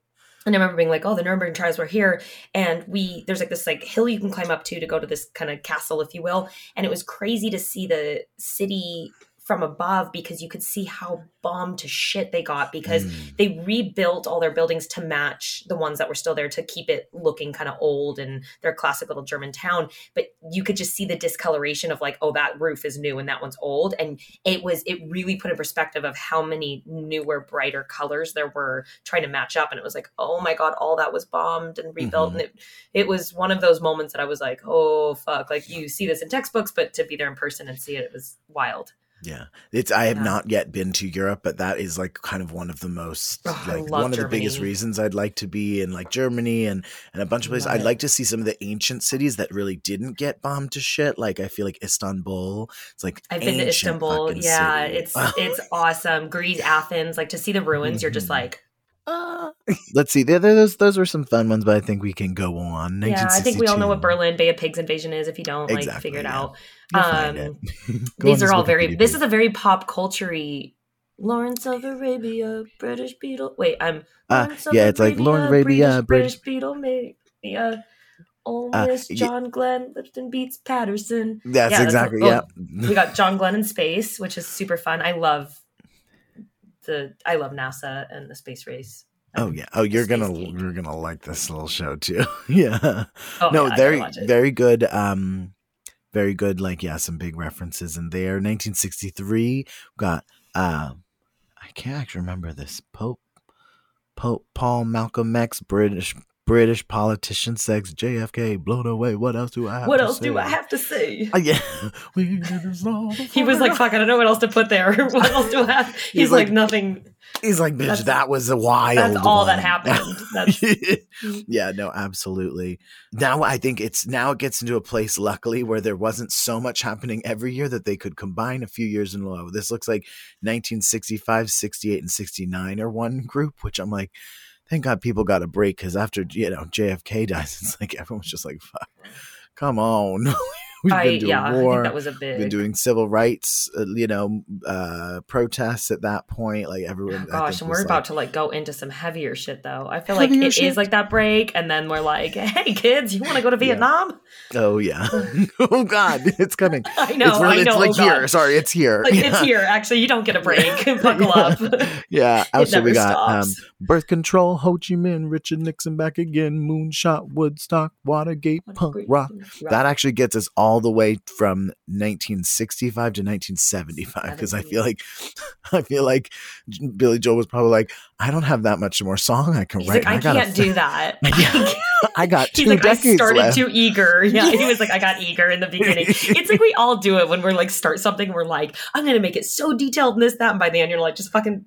And I remember being like, "Oh, the Nuremberg trials were here," and we there's like this like hill you can climb up to to go to this kind of castle, if you will. And it was crazy to see the city from above because you could see how bombed to shit they got because Mm. they rebuilt all their buildings to match the ones that were still there to keep it looking kind of old and their classic little German town. But you could just see the discoloration of like, oh, that roof is new and that one's old. And it was, it really put in perspective of how many newer, brighter colors there were trying to match up. And it was like, oh my God, all that was bombed and rebuilt. Mhm. And it, it was one of those moments that I was like, oh, fuck. Like you see this in textbooks, but to be there in person and see it, it was wild. Yeah, it's. I have Yeah. not yet been to Europe, but that is like kind of one of the most Oh, like one of the biggest reasons I'd like to be in like Germany and and a bunch of places. I'd it. like to see some of the ancient cities that really didn't get bombed to shit. Like I feel like Istanbul. It's like I've been to Istanbul. Yeah, city. it's it's [LAUGHS] awesome. Greece, Athens, like to see the ruins, you're just Mhm. like, Ah. Let's see. Those those were some fun ones, but I think we can go on. yeah. I think we all know what Berlin Bay of Pigs invasion is. If you don't, like, Exactly, figure it yeah. out. Um. [LAUGHS] These are all very. This is a very pop culture Lawrence of Arabia, British Beetle. Wait, I'm. Uh, yeah, it's like Lawrence of Arabia, British, British- Beetle, Yeah. Oh, Uh, Miss ye- John Glenn Liston beats Patterson. That's yeah, that's exactly yeah. we got John Glenn in space, which is super fun. I love the I love NASA and the space race. Oh yeah. Oh, you're gonna geek. you're gonna like this little show too. [LAUGHS] yeah. Oh, no, yeah, very very good. Um, very good. Like yeah, some big references in there. 1963 got. Uh, I can't actually remember this. Pope Pope Paul Malcolm X British British politician sex JFK blown away. What else do I have? What to else do? I have to say? Oh, yeah. [LAUGHS] He was like, "Fuck, I don't know what else to put there. [LAUGHS] what else do I have?" [LAUGHS] He's, He's like, like, "Nothing. He's like, bitch, That's- that was a wild. That's all that happened. That's yeah, no, absolutely. Now I think it's now it gets into a place, luckily, where there wasn't so much happening every year that they could combine a few years in a row. This looks like 1965, 68, and 69 are one group, which I'm like, thank God people got a break because after you know JFK [LAUGHS] dies, it's like everyone's just like, fuck, come on. [LAUGHS] We've I been doing yeah. I war. think that was a big. been doing civil rights, uh, you know, uh, protests at that point. Like everyone, Gosh, and we're like- about to like go into some heavier shit though. I feel like it is shit? like that break, and then we're like, [LAUGHS] "Hey kids, you want to go to Vietnam?" Oh yeah. [LAUGHS] oh God, it's coming. [LAUGHS] I know, it's really, I know. it's like oh, here. God. Sorry, it's here. Like yeah. it's here. Actually, you don't get a break. Buckle up. Yeah. Also, we got um, birth control, Ho Chi Minh, Richard Nixon back again, moonshot, Woodstock, Watergate, punk rock. That actually gets us all the way from 1965 to 1975 because I feel like [LAUGHS] I feel like Billy Joel was probably like, I don't have that much more song I can He's write. like, I, gotta can't do [LAUGHS] that. [LAUGHS] I got He's two like, I started left. too eager. Yeah, he was like, I got eager in the beginning. it's like we all do it when we're like start something. We're like, I'm gonna make it so detailed and this that, and by the end you're like, just fucking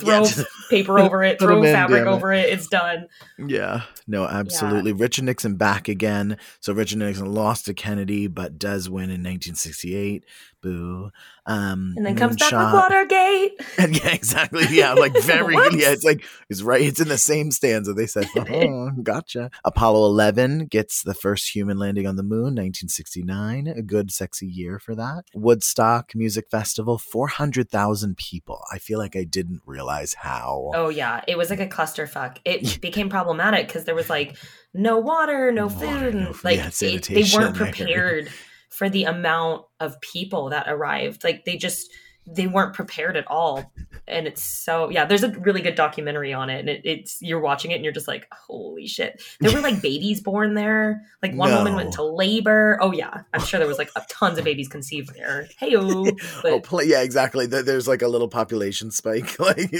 throw Yeah, just- [LAUGHS] paper over it, [LAUGHS] throw throw 'em in, fabric damn it. over it. It's done. Yeah, no, absolutely. Richard Nixon back again. So Richard Nixon lost to Kennedy, but does win in 1968. Boo. Um, And then comes back with Watergate. [LAUGHS] And yeah, exactly. Yeah, like [LAUGHS] very. Yeah, it's like it's right. It's in the same stanza. They said, [LAUGHS] "Oh, gotcha." Apollo 11 gets the first human landing on the moon, 1969. A good, sexy year for that. Woodstock Music Festival, 400,000 people. I feel like I didn't realize how. Oh yeah, it was like a clusterfuck. It became problematic because there was like no water, no Water, food, no and food. like Yeah, it- they weren't prepared for the amount of people that arrived. Like they just they weren't prepared at all. And it's so yeah. There's a really good documentary on it, and it, it's you're watching it and you're just like, holy shit. There were like [LAUGHS] babies born there. Like one woman went No. into labor. Oh yeah, I'm sure there was like tons of babies conceived there. Hey [LAUGHS] oh, yeah, exactly. There's like a little population spike. [LAUGHS] like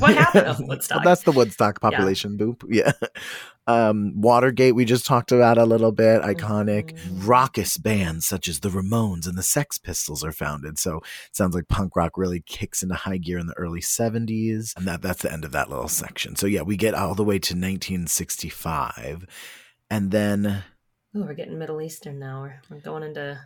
what happened? Oh, Woodstock. Well, that's the Woodstock population. Boop. Yeah. Um, Watergate, we just talked about a little bit. Iconic. Mhm. Raucous bands such as the Ramones and the Sex Pistols are founded. So it sounds like punk rock really kicks into high gear in the early 70s. And that that's the end of that little section. So yeah, we get all the way to 1965. And then Ooh, we're getting Middle Eastern now. We're, we're going into.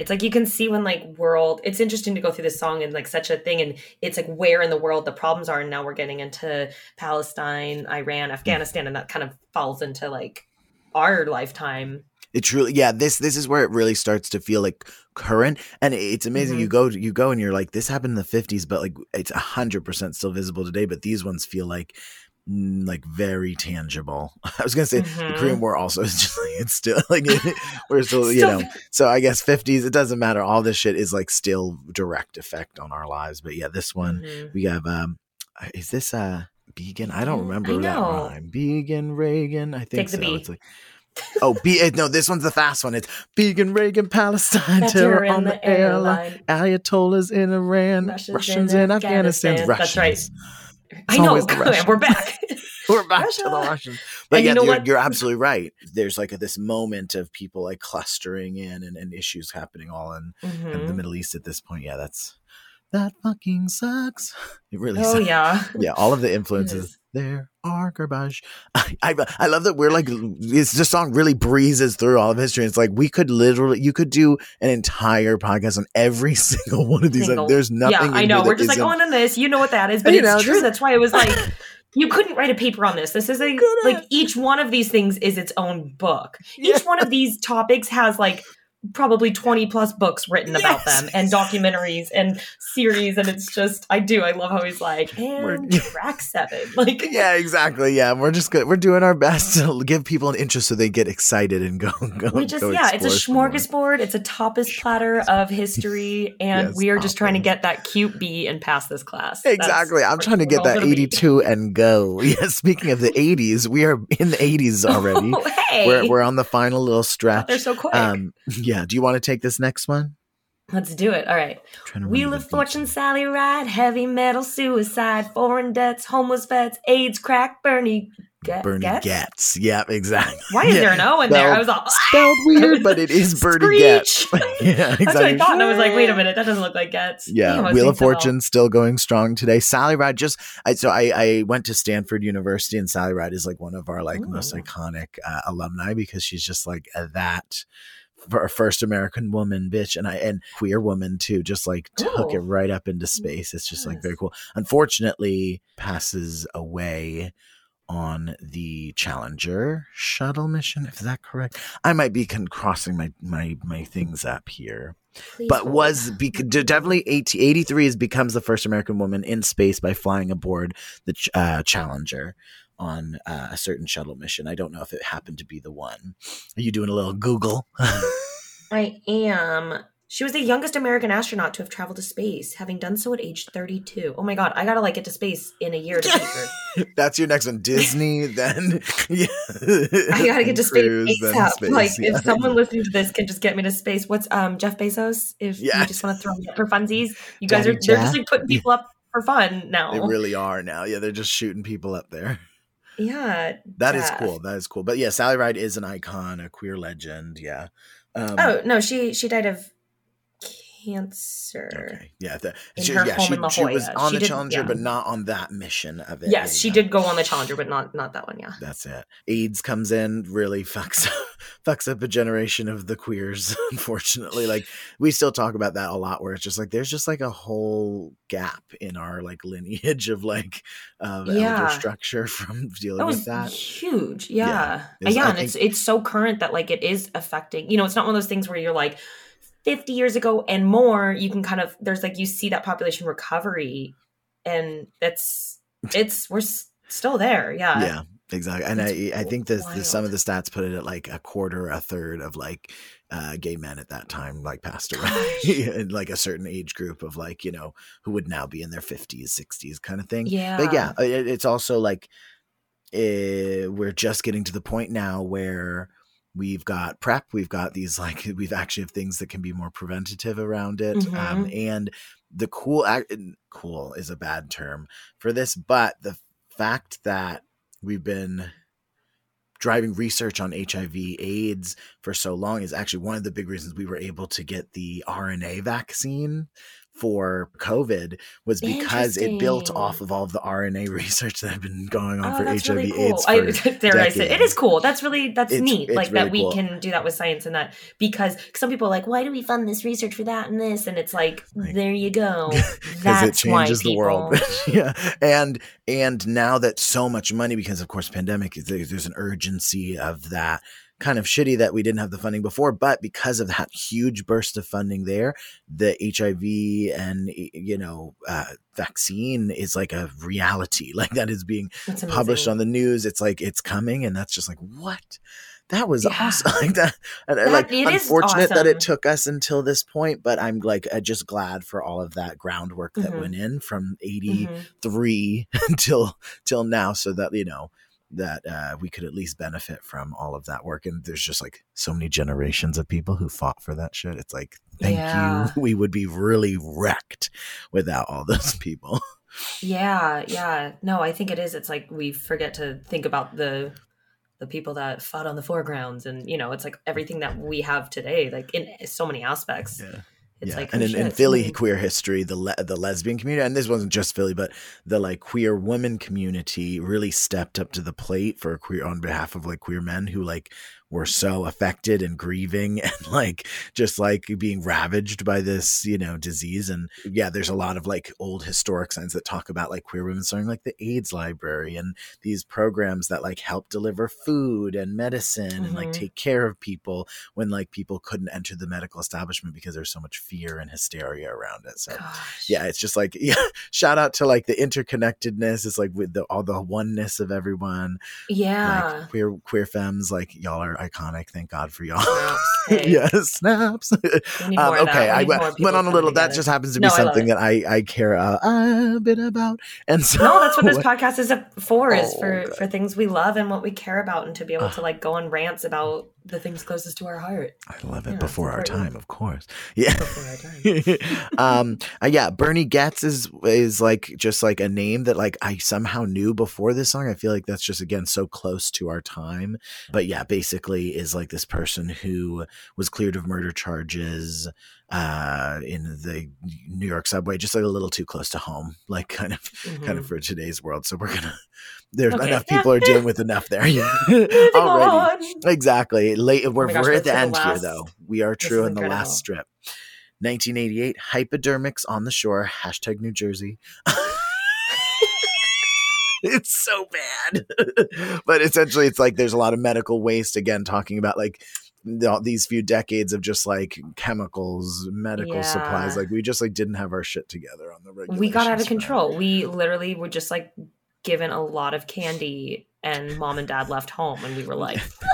It's like you can see when like world. It's interesting to go through this song and like such a thing, and it's like where in the world the problems are. And now we're getting into Palestine, Iran, Afghanistan, and that kind of falls into like our lifetime. it truly yeah this this is where it really starts to feel like current and it's amazing Mhm. you go you go and you're like this happened in the 50s but like it's 100% still visible today but these ones feel like mm, like very tangible [LAUGHS] i was gonna say the Mhm. korean war also is just [LAUGHS] like it's still like [LAUGHS] we're still, you know so i guess 50s it doesn't matter all this shit is like still direct effect on our lives but yeah this one Mhm. we have um is this uh Began? I don't Mm, remember I that rhyme. Began Reagan. I think Take the so. B. It's like oh, be no. This one's the fast one. It's Began Reagan Palestine That terror on in the airline. Ayatollahs in Iran, Russians Russians, in in Afghanistan. Afghanistan. Russians. That's right. It's I know. Good. [LAUGHS] We're back. [LAUGHS] We're back to the Russia. Russians. But And you yeah, know you're, what? you're absolutely right. There's like this moment of people like clustering in and, and issues happening all in, in Mhm. the Middle East at this point. Yeah, that's that fucking sucks. [LAUGHS] It really Oh sucks. yeah. yeah, all of the influences. There are garbage. [LAUGHS] I, I I love that we're like it's this song really breezes through all of history. It's like we could literally you could do an entire podcast on every [LAUGHS] single one of these. Single- There's nothing. Yeah, I know. We're just like going on oh, this. You know what that is, [LAUGHS] but You it's know, true. just- That's why it was like you couldn't write a paper on this. This is a like each one of these things is its own book. Each one of these topics has like probably 20 plus books written about them and documentaries and series and it's just I do I love how he's like We're- [LAUGHS] track 7 [LAUGHS] like yeah, exactly. Yeah, we're just good. We're doing our best to give people an interest so they get excited and go [LAUGHS] go. we just go yeah it's a smorgasbord it's a tapas platter of history and Yes, we are just trying to get that cute b and pass this class That's Exactly. I'm trying to get that gonna be. 82 and go. Yeah, speaking of the 80s, we are in the 80s already. oh, hey We're we're on the final little stretch. they're so quick Um yeah, do you want to take this next one? let's do it all right Wheel of. Fortune, Sally Ride, heavy metal, suicide, foreign debts, homeless vets, AIDS, crack, Bernie. Get, Bernie Getz? Getz. Yeah, exactly. Why is Yeah. there an [LAUGHS] O in there? I was all spelled weird, but it is [LAUGHS] Bernie Getz. [LAUGHS] Yeah, exactly. That's what I thought, and I was like, "Wait a minute, that doesn't look like Getz." Yeah, Damn, Wheel of so- Fortune still going strong today. Sally Ride just I so I I went to Stanford University and Sally Ride is like one of our like most iconic uh, alumni because she's just like that for a first American woman bitch and I and queer woman too just like took Ooh. it right up into space. It's just like very cool. Unfortunately, passes away on the Challenger shuttle mission. If that correct, I might be con- crossing my my my things up here Please but was d- definitely 80, 83 is becomes the first American woman in space by flying aboard the Ch- uh, Challenger on uh, a certain shuttle mission. I don't know if it happened to be the one. Are you doing a little Google? [LAUGHS] I am. She was the youngest American astronaut to have traveled to space, having done so at age 32. Oh my god, I gotta like get to space in a year to beat her. [LAUGHS] That's your next one. [LAUGHS] Disney, then yeah. I gotta get to space Cruise, then ASAP. space, like, yeah. if someone listening to this can just get me to space, what's um Jeff Bezos? If you just want to throw me up for funsies, you guys Daddy are they're just like putting people up for fun now. They really are now. Yeah, they're just shooting people up there. Yeah, That is Jeff. cool. That is cool. But yeah, Sally Ride is an icon, a queer legend. Yeah. Um, Oh no, she she died of cancer. Okay. Yeah. The, she, yeah, she, she was on She the did- Challenger, yeah. but not on that mission of it. Yes, Yeah, she yeah. did go on the Challenger, but not not that one. Yeah. That's it. AIDS comes in, really fucks up, [LAUGHS] fucks up a generation of the queers. [LAUGHS] Unfortunately, like we still talk about that a lot, where it's just like there's just like a whole gap in our like lineage of like of elder structure from dealing That with that. huge. Yeah. Yeah. It's- Yeah. And it's it's so current that like it is affecting, you know, it's not one of those things where you're like 50 years ago and more, you can kind of there's like you see that population recovery and it's [LAUGHS] it's we're s- still there. Yeah. yeah, exactly. And I I think the, the some of the stats put it at like a quarter, a third of like uh, gay men at that time like passed away [LAUGHS] in like a certain age group of like you know who would now be in their fifties, sixties kind of thing. Yeah. but yeah, it, it's also like eh, we're just getting to the point now where we've got PrEP, we've got these like [LAUGHS] we've actually have things that can be more preventative around it, um, Mhm. and the cool cool is a bad term for this, but the fact that we've been driving research on HIV AIDS for so long is actually one of the big reasons we were able to get the RNA vaccine for COVID was because it built off of all of the RNA [LAUGHS] research that had been going on Oh, for HIV really cool. AIDS. For, I, [LAUGHS] dare I say it decades. is cool. That's really that's It's- neat. it's like really that we cool. can do that with science and that because some people are like, why do we fund this research for that and this? And it's like, Right. there you go. [LAUGHS] because That's it why changes the world. yeah, and and now that so much money, because of course pandemic, there's an urgency of that kind of shitty that we didn't have the funding before, but because of that huge burst of funding there, the HIV and you know uh, vaccine is like a reality, [LAUGHS] like that is being published on the news. It's like it's coming, and that's just like what. That was Yeah. awesome. [LAUGHS] Like that, and, uh, That- like unfortunate that it took us until this point, but I'm like uh, just glad for all of that groundwork that Mhm. went in from eighty Mhm. three until [LAUGHS] till now, so that you know that uh, we could at least benefit from all of that work. And there's just like so many generations of people who fought for that shit. It's like thank Yeah. you. [LAUGHS] We would be really wrecked without all those people. [LAUGHS] Yeah, yeah. No, I think it is. It's like we forget to think about the the people that fought on the foregrounds and you know, it's like everything that we have today, like in so many aspects. Yeah. It's yeah, like and oh in, in Philly somebody- queer history, the le- the lesbian community, and this wasn't just Philly, but the like queer woman community really stepped up to the plate for queer on behalf of like queer men who like were so affected and grieving [LAUGHS] and like just like being ravaged by this you know disease and yeah there's a lot of like old historic signs that talk about like queer women starting like the aids library and these programs that like help deliver food and medicine and like Mhm. take care of people when like people couldn't enter the medical establishment because there's so much fear and hysteria around it so Gosh. yeah it's just like [LAUGHS] yeah shout out to like the interconnectedness it's like with the all the oneness of everyone Yeah. like queer queer femmes like y'all are iconic thank god for y'all [LAUGHS] Snaps. Hey, yes snaps [LAUGHS] um, more of that. okay i went, on a little that together. just happens to be No, something that i i care a, a bit about and so No, that's what this [LAUGHS] podcast is for is Oh, for God. for things we love and what we care about and to be able Ugh. to like go on rants about the things closest to our heart. i love it. Yeah, before our time of course. Yeah. Before our time. [LAUGHS] um uh, yeah bernie getz is is like just like a name that like i somehow knew before this song. I feel like that's just again so close to our time. But yeah basically is like this person who was cleared of murder charges uh in the new york subway just like a little too close to home like kind of kind Mhm. of for today's world. So we're gonna there's Okay. enough people are dealing with enough there [LAUGHS] [LAUGHS] already on. Exactly. Late. Oh we're, my gosh, we're at the to the end here, though. We are true in the incredible. last strip. 1988, hypodermics on the shore. Hashtag New Jersey. [LAUGHS] it's so bad, but essentially, it's like there's a lot of medical waste. Again, talking about like these few decades of just like chemicals, medical supplies. Like we just like didn't have our shit together on the regular. we got out of control. We literally were just like given a lot of candy and mom and dad left home and we were like [LAUGHS] fuck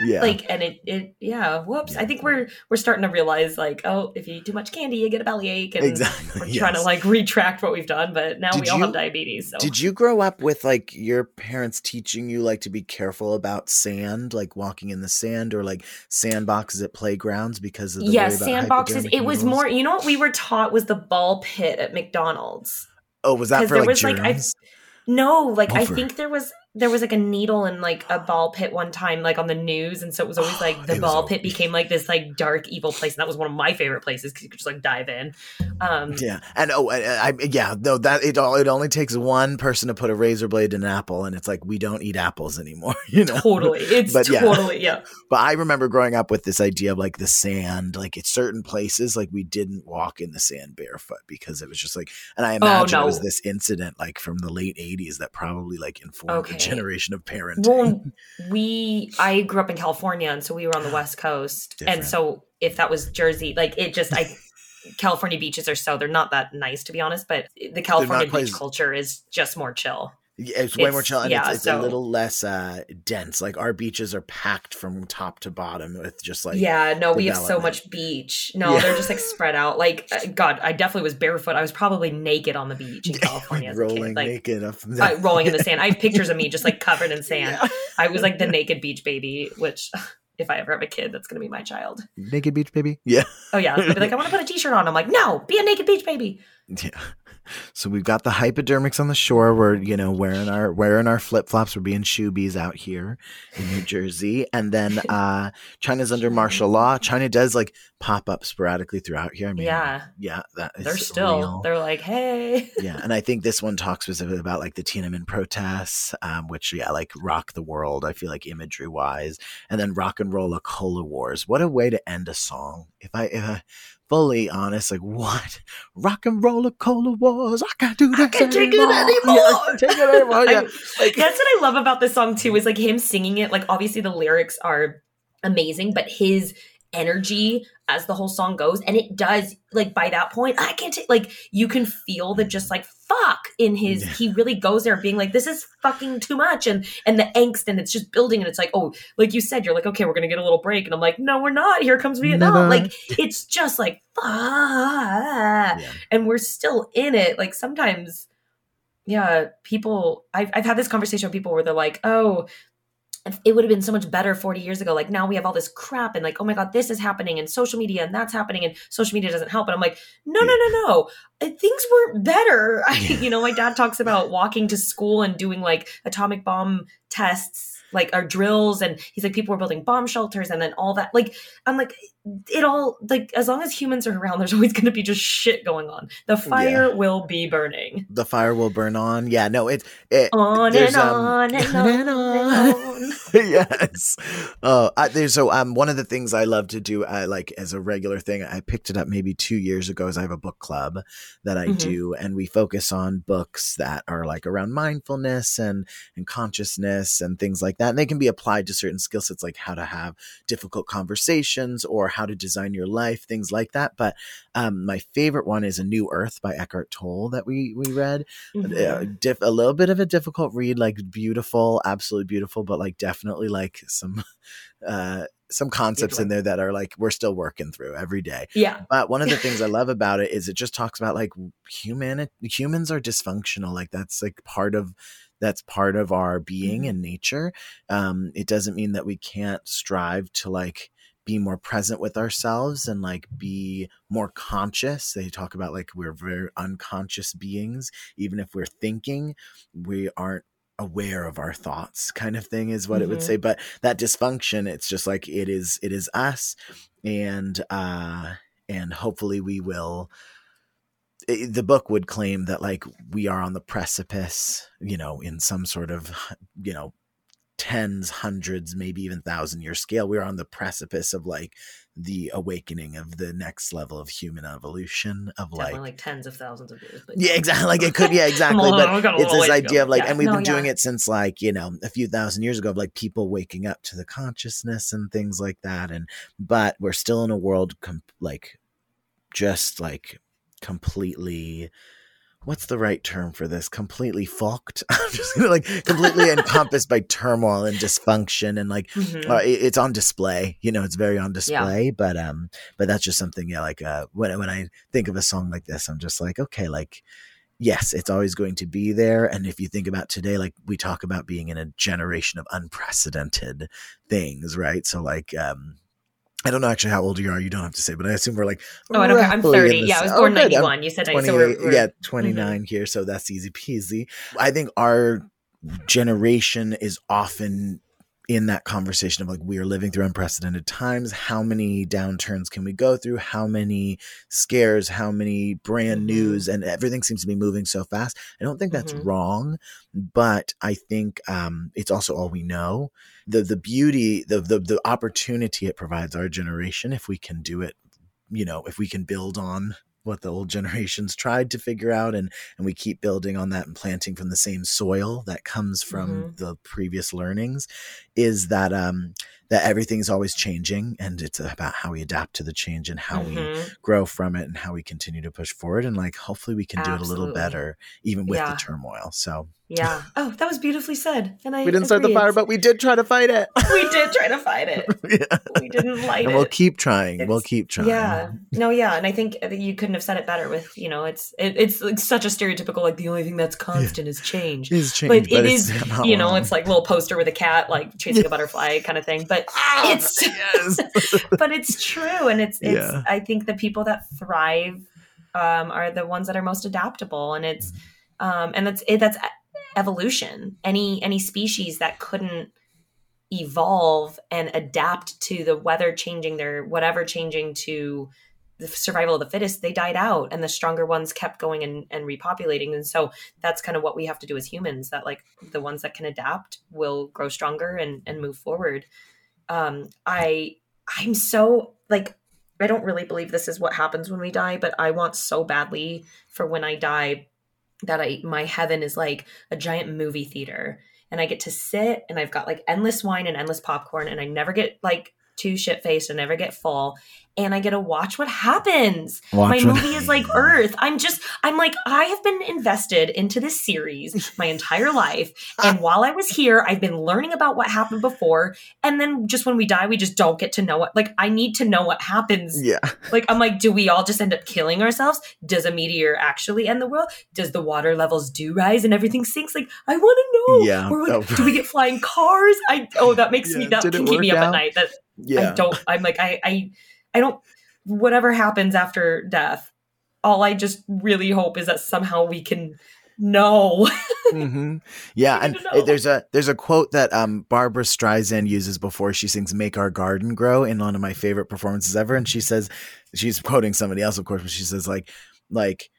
Yeah. like and it it yeah whoops i think we're we're starting to realize like oh if you eat too much candy you get a bellyache and exactly. we're trying to like retract what we've done but now Did we all you- have diabetes so Did you grow up with like your parents teaching you like to be careful about sand, like walking in the sand or like sandboxes at playgrounds because of the yeah sandboxes it was more you know what we were taught was the ball pit at mcdonald's Oh, was that for there like was, like, I- germs? No like i think there was there was like a needle in like a ball pit one time, like on the news, and so it was always like [GASPS] the ball pit became like this like dark evil place, and that was one of my favorite places because you could just like dive in. Um, Yeah, and oh, I, I yeah, no, that it all it only takes one person to put a razor blade in an apple, and it's like we don't eat apples anymore, [LAUGHS] you know. totally, it's But yeah. totally yeah. [LAUGHS] But I remember growing up with this idea of like the sand, like at certain places, like we didn't walk in the sand barefoot because it was just like, and I imagine it was Oh, this incident like from the late '80s that probably like informed Okay. [LAUGHS] generation of parenting. Well, we I grew up in California, and so we were on the ah, West Coast, Different. and so if that was Jersey, like it just I. [LAUGHS] California beaches are so they're not that nice to be honest, but the California beach as- culture is just more chill. Yeah, it's way more It's- chill, and yeah, it's, it's so- a little less uh, dense. Like our beaches are packed from top to bottom with just like yeah, no, we have so much beach. No, Yeah. they're just like [LAUGHS] spread out. Like uh, God, I definitely was barefoot. I was probably naked on the beach in [LAUGHS] California as a rolling kid, like naked up, uh, [LAUGHS] rolling in the sand. I have pictures of me just like covered in sand. I was like the naked beach baby, which if I ever have a kid, that's gonna be my child. naked beach baby. Yeah. Oh yeah, they'll be like, I want to put a t-shirt on. I'm like, no, be a naked beach baby. Yeah. So we've got the hypodermics on the shore. We're, you know, wearing our wearing our flip flops. We're being shoebies out here in New Jersey. And then [LAUGHS] uh China's under martial law. China does like pop up sporadically throughout here. I mean Yeah. Yeah, that is They're still, real. they're like, hey, [LAUGHS] yeah, and I think this one talks specifically about like the Tiananmen protests, um, which yeah, like rock the world. I feel like imagery wise, and then rock and roll a cola wars. What a way to end a song! If I, if I fully honest, like what rock and roll a cola wars? I can't do that can't take it anymore. [LAUGHS] anymore. Yeah, I can't take it anymore. Yeah, like That's what I love about this song too, is like him singing it. Like obviously the lyrics are amazing, but his energy as the whole song goes, and it does like by that point, I can't take like you can feel the just like fuck in his Yeah. he really goes there being like, this is fucking too much and and the angst and it's just building and it's like, oh, like you said, you're like, okay, we're gonna get a little break. And I'm like, no, we're not. Here comes Vietnam. Like it's just like fuck yeah. and we're still in it like sometimes yeah people I've, I've had this conversation with people where they're like oh it would have been so much better 40 years ago. Like now we have all this crap and like oh my god this is happening and social media and that's happening and social media doesn't help. And i'm like no no no no. Uh, things weren't better. [LAUGHS] I, you know my dad talks about walking to school and doing like atomic bomb tests like our drills. And he's like people were building bomb shelters and then all that. Like i'm like it all like as long as humans are around [LAUGHS] there's always going to be just shit going on. The fire will be burning. The fire will burn on. Yeah, no, it's it on there's, and um, on and [LAUGHS] on and on. [LAUGHS] yes. Uh, I, there's so um one of the things I love to do, uh, like as a regular thing. I picked it up maybe two years ago. Is I have a book club that I Mhm. do, and we focus on books that are like around mindfulness and and consciousness and things like that. And they can be applied to certain skill sets, like how to have difficult conversations or how to design your life, things like that. But um, my favorite one is A New Earth by Eckhart Tolle that we we read uh, diff- a little bit of a difficult read like beautiful absolutely beautiful but like definitely like some [LAUGHS] uh some concepts in there that are like we're still working through every day. Yeah. But one of the [LAUGHS] things i love about it is it just talks about like human humans are dysfunctional like that's like part of that's part of our being Mhm. and nature. Um it doesn't mean that we can't strive to like be more present with ourselves and like be more conscious. They talk about like we're very unconscious beings. Even if we're thinking we aren't aware of our thoughts kind of thing is what it would Mhm. say but that dysfunction it's just like it is it is us and uh and hopefully we will i- the book would claim that like we are on the precipice you know in some sort of you know tens hundreds maybe even thousand year scale we're on the precipice of like the awakening of the next level of human evolution of definitely like like tens of thousands of years but yeah, [LAUGHS] exactly. Like it could, yeah, [LAUGHS] exactly. but we've got a it's this idea of like, Yeah. and we've No, been doing yeah. it since like you know a few thousand years ago of like people waking up to the consciousness and things like that. And but we're still in a world com- like just like completely. What's the right term for this? Completely fucked. [LAUGHS] I'm just like completely encompassed by turmoil and dysfunction and like Mhm. uh, it- it's on display you know it's very on display but um but that's just something yeah like uh when, when i think of a song like this i'm just like okay like yes it's always going to be there and if you think about today like we talk about being in a generation of unprecedented things right so like um I don't know actually how old you are. You don't have to say, but I assume we're like. oh i don't care i'm 30 yeah i was born oh, 91 you said 90 28, so we're, we're yeah mm-hmm. 29 here so that's easy peasy i think our generation is often in that conversation of like we are living through unprecedented times. How many downturns can we go through? How many scares? How many brand Mhm. news? And everything seems to be moving so fast. I don't think that's Mhm. wrong but i think um, it's also all we know. The the beauty the, the the opportunity it provides our generation if we can do it you know if we can build on what the old [LAUGHS] generations tried to figure out and and we keep building on that and planting from the same soil that comes from Mhm. the previous learnings is that um that everything's always changing and it's about how we adapt to the change and how we Mhm. grow from it and how we continue to push forward and like hopefully we can do it a little better even with Yeah. the turmoil so Yeah. Oh, that was beautifully said. And I we didn't start the fire but we did try to fight it [LAUGHS] we did try to fight it. [LAUGHS] yeah. We didn't light and it. we'll keep trying we'll keep trying Yeah, no, yeah, and I think you couldn't have said it better. With you know, it's it, it's like such a stereotypical like the only thing that's constant is change. It's But changed, it it's [LAUGHS] you know, it's like a little poster with a cat like chasing a butterfly kind of thing. But Ah, it's [LAUGHS] yes. but it's true, and it's it's. Yeah. I think the people that thrive um, are the ones that are most adaptable, and it's um, and that's it, that's evolution. Any any species that couldn't evolve and adapt to the weather changing their whatever changing to the survival of the fittest they died out and the stronger ones kept going and, and repopulating and so that's kind of what we have to do as humans that like the ones that can adapt will grow stronger and and move forward um i i'm so like i don't really believe this is what happens when we die but i want so badly for when i die that i my heaven is like a giant movie theater. And I get to sit and I've got like endless wine and endless popcorn and I never get like too shit faced and never get full and I get to watch what happens. Watch my what- movie is like Earth. I'm just I'm like I have been invested into this series my entire life and [LAUGHS] while I was here I've been learning about what happened before and then just when we die we just don't get to know what like I need to know what happens yeah like I'm like, do we all just end up killing ourselves? Does a meteor actually end the world? Does the water levels do rise and everything sinks? Like I want to know. Yeah. Or like, Oh. do we get flying cars? I oh that makes me that Did can keep me up out? at night. That yeah I don't. I'm like I I I don't. Whatever happens after death, all I just really hope is that somehow we can know. hmm [LAUGHS] Yeah, and there's a there's a quote that um Barbra Streisand uses before she sings "Make Our Garden Grow" in one of my favorite performances ever, and she says she's quoting somebody else, of course, but she says like like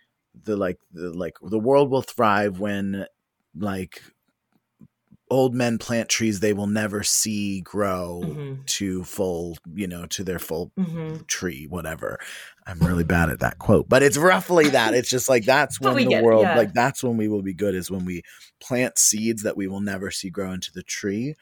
the like the like the world will thrive when like old men plant trees they will never see grow Mhm. to full you know to their full Mhm. tree whatever i'm really bad at that quote but it's roughly that it's just like that's when the get world yeah. like that's when we will be good is when we plant seeds that we will never see grow into the tree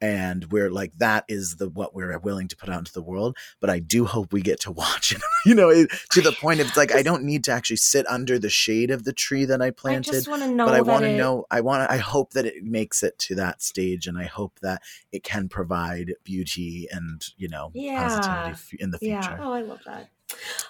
and we're like that is the what we're willing to put out into the world but i do hope we get to [LAUGHS] watch it you know it, to the point of it's like i don't need to actually sit under the shade of the tree that i I planted just want to know. but I want to it- know. I want. I hope that it makes it to that stage, and I hope that it can provide beauty and you know Yeah. positivity f- in the future. Yeah. Oh, I love that.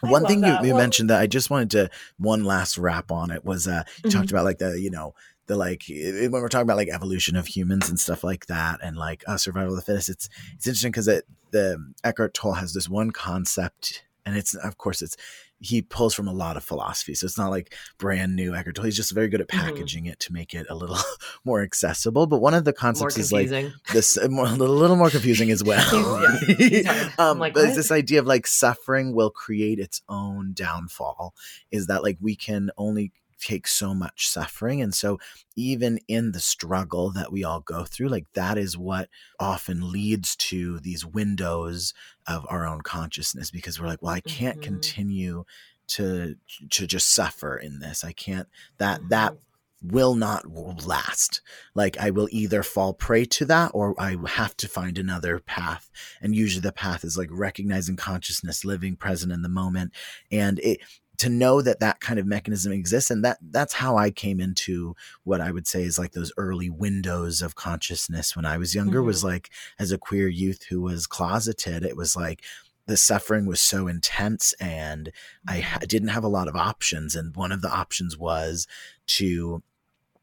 I One thing you, that. you Well- mentioned that I just wanted to one last wrap on it was uh you Mhm. talked about like the you know the like i- when we're talking about like evolution of humans and stuff like that and like uh, survival of the fittest it's it's interesting because it the Eckhart Tolle has this one concept and it's of course it's he pulls from a lot of philosophy so it's not like brand new Eckhart Tolle he's just very good at Mhm. packaging it to make it a little [LAUGHS] more accessible but one of the concepts is like this more, a little, more confusing as [LAUGHS] well. Yeah, [LAUGHS] he's hard. I'm um, like, but it's what? this idea of like suffering will create its own downfall. Is that like we can only take so much suffering, and so even in the struggle that we all go through, like that is what often leads to these windows of our own consciousness because we're like, well, I can't Mhm. continue to to just suffer in this. I can't that that Mm-hmm. will not last. Like I will either fall prey to that or I have to find another path. And usually the path is like recognizing consciousness, living present in the moment. And it, to know that that kind of mechanism exists and that that's how i came into what i would say is like those early windows of consciousness when i was younger was mm-hmm. like as a queer youth who was closeted it was like the suffering was so intense and I mm-hmm. ha- didn't have a lot of options. And one of the options was to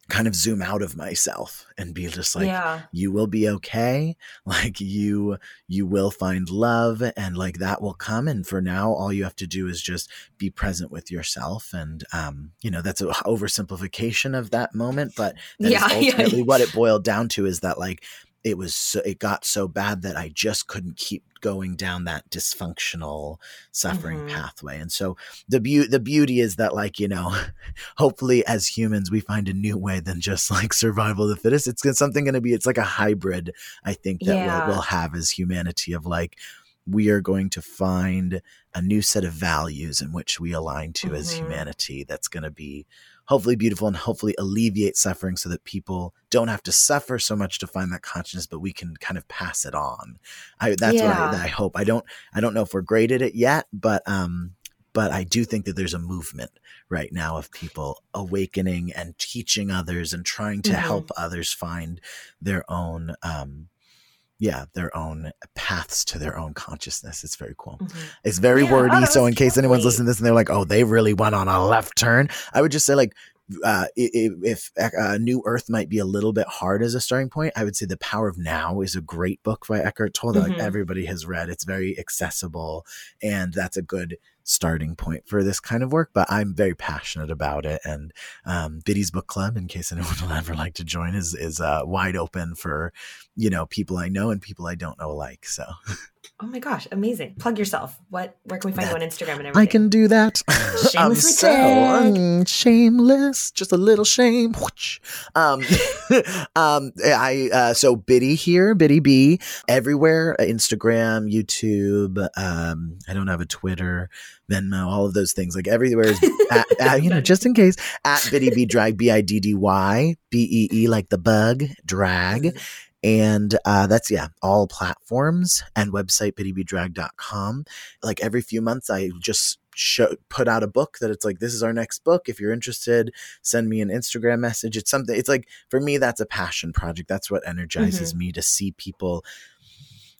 kind of zoom out of myself and be just like yeah. you will be okay [LAUGHS] like you you will find love and like that will come and for now all you have to do is just be present with yourself and um you know that's an oversimplification of that moment but that Yeah, [LAUGHS] yeah. ultimately what it boiled down to is that like it was so, it got so bad that I just couldn't keep going down that dysfunctional suffering Mhm. pathway. And so the beauty the beauty is that like, you know, [LAUGHS] hopefully as humans we find a new way than just like survival of the fittest. It's something going to be it's like a hybrid I think that Yeah. we'll, we'll have as humanity of like we are going to find a new set of values in which we align to as Mhm. humanity that's going to be hopefully beautiful and hopefully alleviate suffering so that people don't have to suffer so much to find that consciousness but we can kind of pass it on i that's Yeah. what I, I hope i don't i don't know if we're great at it yet but um but i do think that there's a movement right now of people awakening and teaching others and trying to Mhm. help others find their own um yeah their own paths to their own consciousness. It's very cool. Mhm. it's very Yeah, oh, wordy. that so in case anyone's listening to this and they're like oh they really went on a left turn? I would just say like uh, i- i- if uh, New Earth might be a little bit hard as a starting point, I would say The Power of Now is a great book by Eckhart Tolle that like Mhm. everybody has read. It's very accessible, and that's a good starting point for this kind of work. But I'm very passionate about it, and um, Biddy's Book Club, in case [LAUGHS] anyone would ever like to join, is is uh, wide open for you know people I know and people I don't know alike. So [LAUGHS] Oh my gosh, amazing. Plug yourself. What where can we find you on Instagram and everything? I can do that. [LAUGHS] Shamelessly so mm, shameless, just a little shame. Um, [LAUGHS] um, I uh, so Biddy here, Biddy B, everywhere. uh, Instagram, YouTube. Um, I don't have a Twitter, Venmo, all of those things. Like everywhere is, [LAUGHS] at, at, you know, just in case at Biddy B drag B I D D Y B E E like the bug drag. And uh, that's, yeah, all platforms and website biddybdrag.com. Like every few months, I just show, put out a book that it's like, this is our next book. If you're interested, send me an Instagram message. It's something, it's like, for me, that's a passion project. That's what energizes me to see people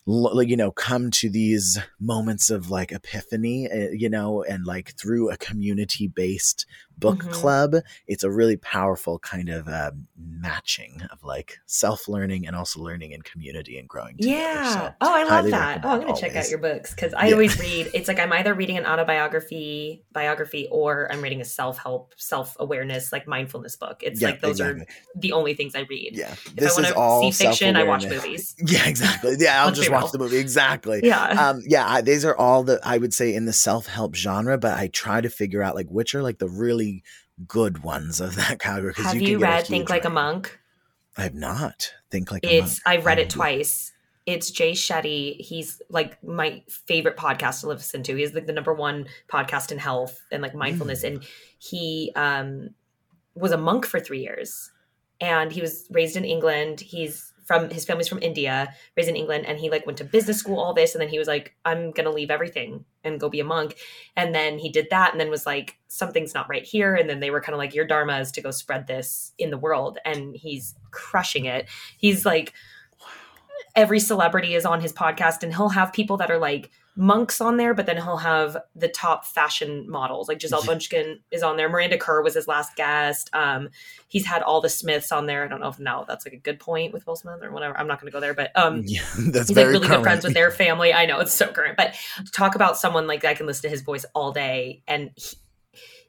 l- you know come to these moments of like epiphany uh, you know and like through a community based book Mhm. club it's a really powerful kind of uh, matching of like self learning and also learning in community and growing together. Yeah. So, oh, I love that. Oh, I'm going to check out your books because I Yeah. always [LAUGHS] read. It's like I'm either reading an autobiography, biography, or I'm reading a self help, self awareness, like mindfulness book. It's Yeah, like those exactly. are the only things I read. yeah If this I want to see fiction, I watch movies. [LAUGHS] yeah exactly yeah i'll Let's just watch real. the movie exactly Yeah. um yeah I, these are all the i would say in the self-help genre but i try to figure out like which are like the really good ones of that category Have you, get read Think Like a. Monk? i have not think like a It's monk. I've read it twice. It's Jay Shetty. He's like my favorite podcast to listen to. He's like the number one podcast in health and like mindfulness. Mm. And he um was a monk for three years. And he was raised in England. He's from his family's from India, raised in England, and he like went to business school, all this, and then he was like, I'm gonna leave everything and go be a monk. And then he did that and then was like, something's not right here. And then they were kind of like, Your dharma is to go spread this in the world. And he's crushing it. He's like every celebrity is on his podcast and he'll have people that are like monks on there, but then he'll have the top fashion models. Like Gisele. Bündchen is on there. Miranda Kerr was his last guest. Um, he's had all the Smiths on there. I don't know if now that's like a good point with Will Smith or whatever. I'm not going to go there, but um, yeah [LAUGHS] that's he's like really current. good friends with their family. I know it's so current, but talk about someone like that I can listen to his voice all day, and he,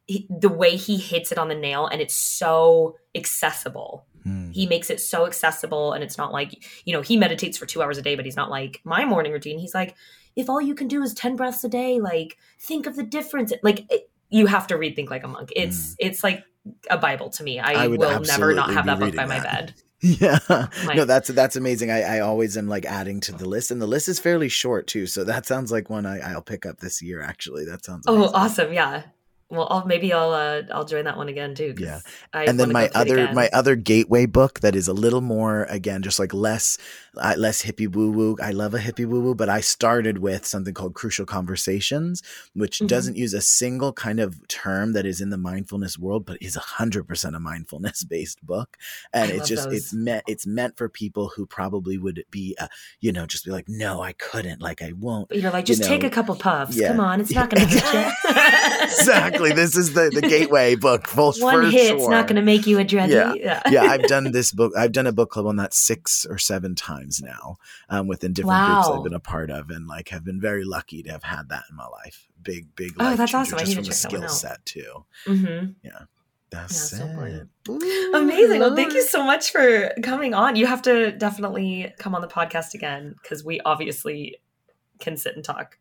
he, the way he hits it on the nail, and it's so accessible. Hmm. He makes it so accessible, and it's not like you know he meditates for two hours a day, but he's not like my morning routine. He's like, if all you can do is ten breaths a day, like think of the difference. Like it, you have to read Think Like a Monk. It's mm. it's like a Bible to me. I. I will never not have that book by reading my bed. [LAUGHS] Yeah, Like- no, that's that's amazing. I, I always am like adding to the list, and the list is fairly short too. So that sounds like one I, I'll pick up this year. Actually, that sounds. Oh, awesome! Yeah. Well, I'll, maybe I'll uh, I'll join that one again too Yeah. I and then my go through it other my other gateway book that is a little more again just like less uh, less hippie woo woo. I love a hippie woo woo, but I started with something called Crucial Conversations, which Mhm. doesn't use a single kind of term that is in the mindfulness world, but is hundred percent a mindfulness based book. And I it's just those. it's meant it's meant for people who probably would be uh, you know just be like no I couldn't like I won't But you know like, you just take a couple puffs. yeah. Come on, it's [LAUGHS] not going to hurt you. exactly. This is the, the gateway book. For, [LAUGHS] One for hit's sure. not going to make you a dredgy. Yeah. yeah, I've done this book. I've done a book club on that six or seven times now, um, within different groups I've been a part of, and like have been very lucky to have had that in my life. Big, big. Oh, that's awesome. I need to a check skill out. set too. hmm That's Yeah, so it. Ooh, Amazing. Well, thank you so much for coming on. You have to definitely come on the podcast again because we obviously can sit and talk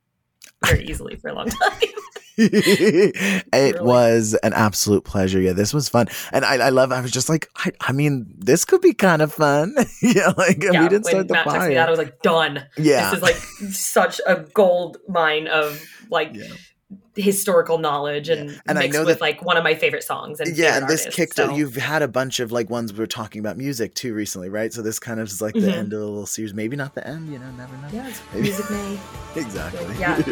very easily for a long [LAUGHS] time. [LAUGHS] it Really. was an absolute pleasure. Yeah, this was fun, and I, I love. I was just like, I, I mean, this could be kind of fun. [LAUGHS] yeah, like yeah, we didn't start the Matt fire. me that, I was like, done. yeah, This is like such a gold mine of like Yeah. historical knowledge and, Yeah. And I know with that- like one of my favorite songs. And yeah, and this artists, kicked. so- You've had a bunch of like ones we were talking about music too recently, right? So this kind of is like the Mhm. end of a little series. Maybe not the end. You know, never know. Yeah, it's music May. [LAUGHS] exactly. Yeah.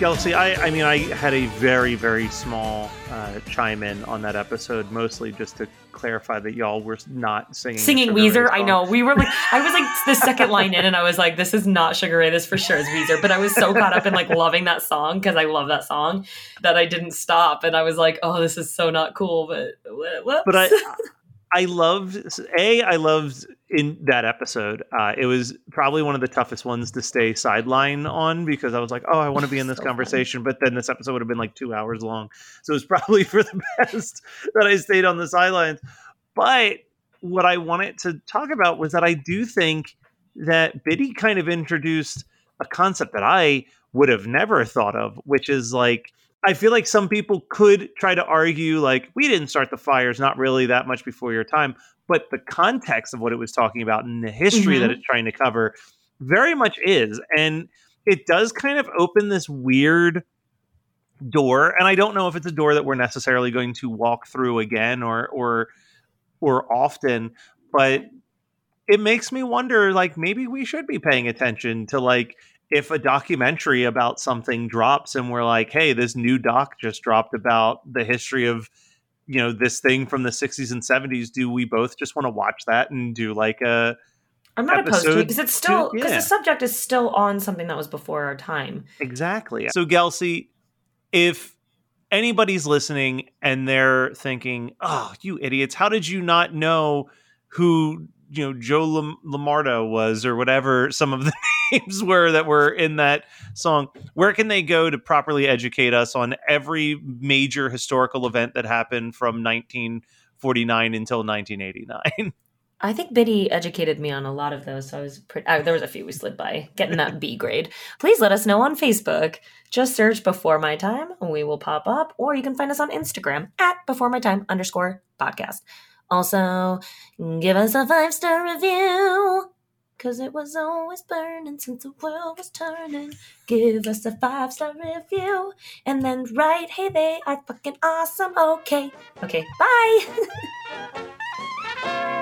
Kelsey, I, I mean, I had a very, very small uh, chime in on that episode, mostly just to clarify that y'all were not singing. Singing Weezer, I know. We were like, I was like the second line in, and I was like, this is not Sugar Ray, this for sure is Weezer. But I was so caught up in like loving that song because I love that song that I didn't stop. And I was like, oh, this is so not cool. But wh- whoops. But I, I loved a. I loved in that episode. Uh, it was probably one of the toughest ones to stay sideline on because I was like, oh, I want to be in [LAUGHS] this So conversation. But then this episode would have been like two hours long, so it was probably [LAUGHS] for the best that I stayed on the sidelines. But what I wanted to talk about was that I do think that Biddy kind of introduced a concept that I would have never thought of, which is like I feel like some people could try to argue like we didn't start the fires not really that much before your time, but the context of what it was talking about and the history that Mhm. it's trying to cover very much is and it does kind of open this weird door and I don't know if it's a door that we're necessarily going to walk through again or or or often, but it makes me wonder like maybe we should be paying attention to like if a documentary about something drops and we're like hey this new doc just dropped about the history of you know this thing from the 60s and 70s do we both just want to watch that and do like a I'm not opposed to it because it's still because yeah. the subject is still on something that was before our time. Exactly. So, Kelsey, if anybody's listening and they're thinking, "Oh, you idiots! How did you not know who you know Joe Lam- Lamardo was, or whatever some of the [LAUGHS] names were that were in that song?" Where can they go to properly educate us on every major historical event that happened from 1949 until 1989? [LAUGHS] I think Biddy educated me on a lot of those, so I was pretty. There was a few we slid by, getting that B grade. Please let us know on Facebook. Just search "Before My Time," we will pop up, or you can find us on Instagram at "Before My Time" underscore podcast. Also, give us a five star review, cause it was always burning since the world was turning. Give us a five star review, and then write, "Hey, they are fucking awesome." Okay, okay, bye. [LAUGHS]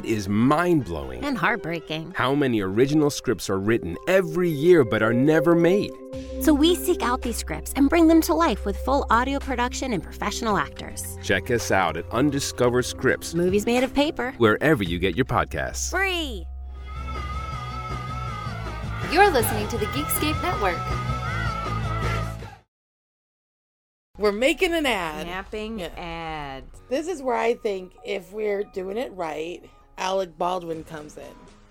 It is mind blowing and heartbreaking. how many original scripts are written every year but are never made. So we seek out these scripts and bring them to life with full audio production and professional actors. Check us out at Undiscovered Scripts, Movies made of paper. wherever you get your podcasts. Free. You're listening to the Geekscape Network. We're making an ad. Napping Yeah. ad. This is where I think if we're doing it right, Alec Baldwin comes in.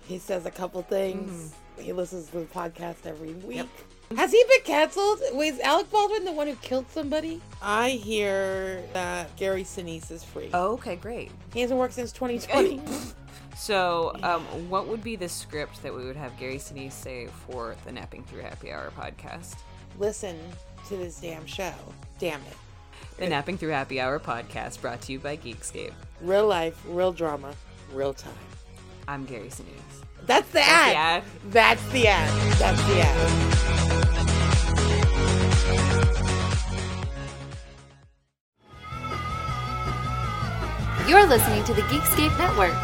He says a couple things. He listens to the podcast every week. Has he been canceled? Was Alec Baldwin the one who killed somebody? I hear that Gary Sinise is free. Oh, okay, great. He hasn't worked since 2020. [LAUGHS] So, [LAUGHS] um, what would be the script that we would have Gary Sinise say for the Napping Through Happy Hour podcast? Listen to this damn show. Damn it. The Napping Through Happy Hour podcast brought to you by Geekscape. Real life, real drama, real time. I'm Gary Sinise. That's the That's the ad. ad. That's the ad. That's the ad. You're listening to the Geekscape Network.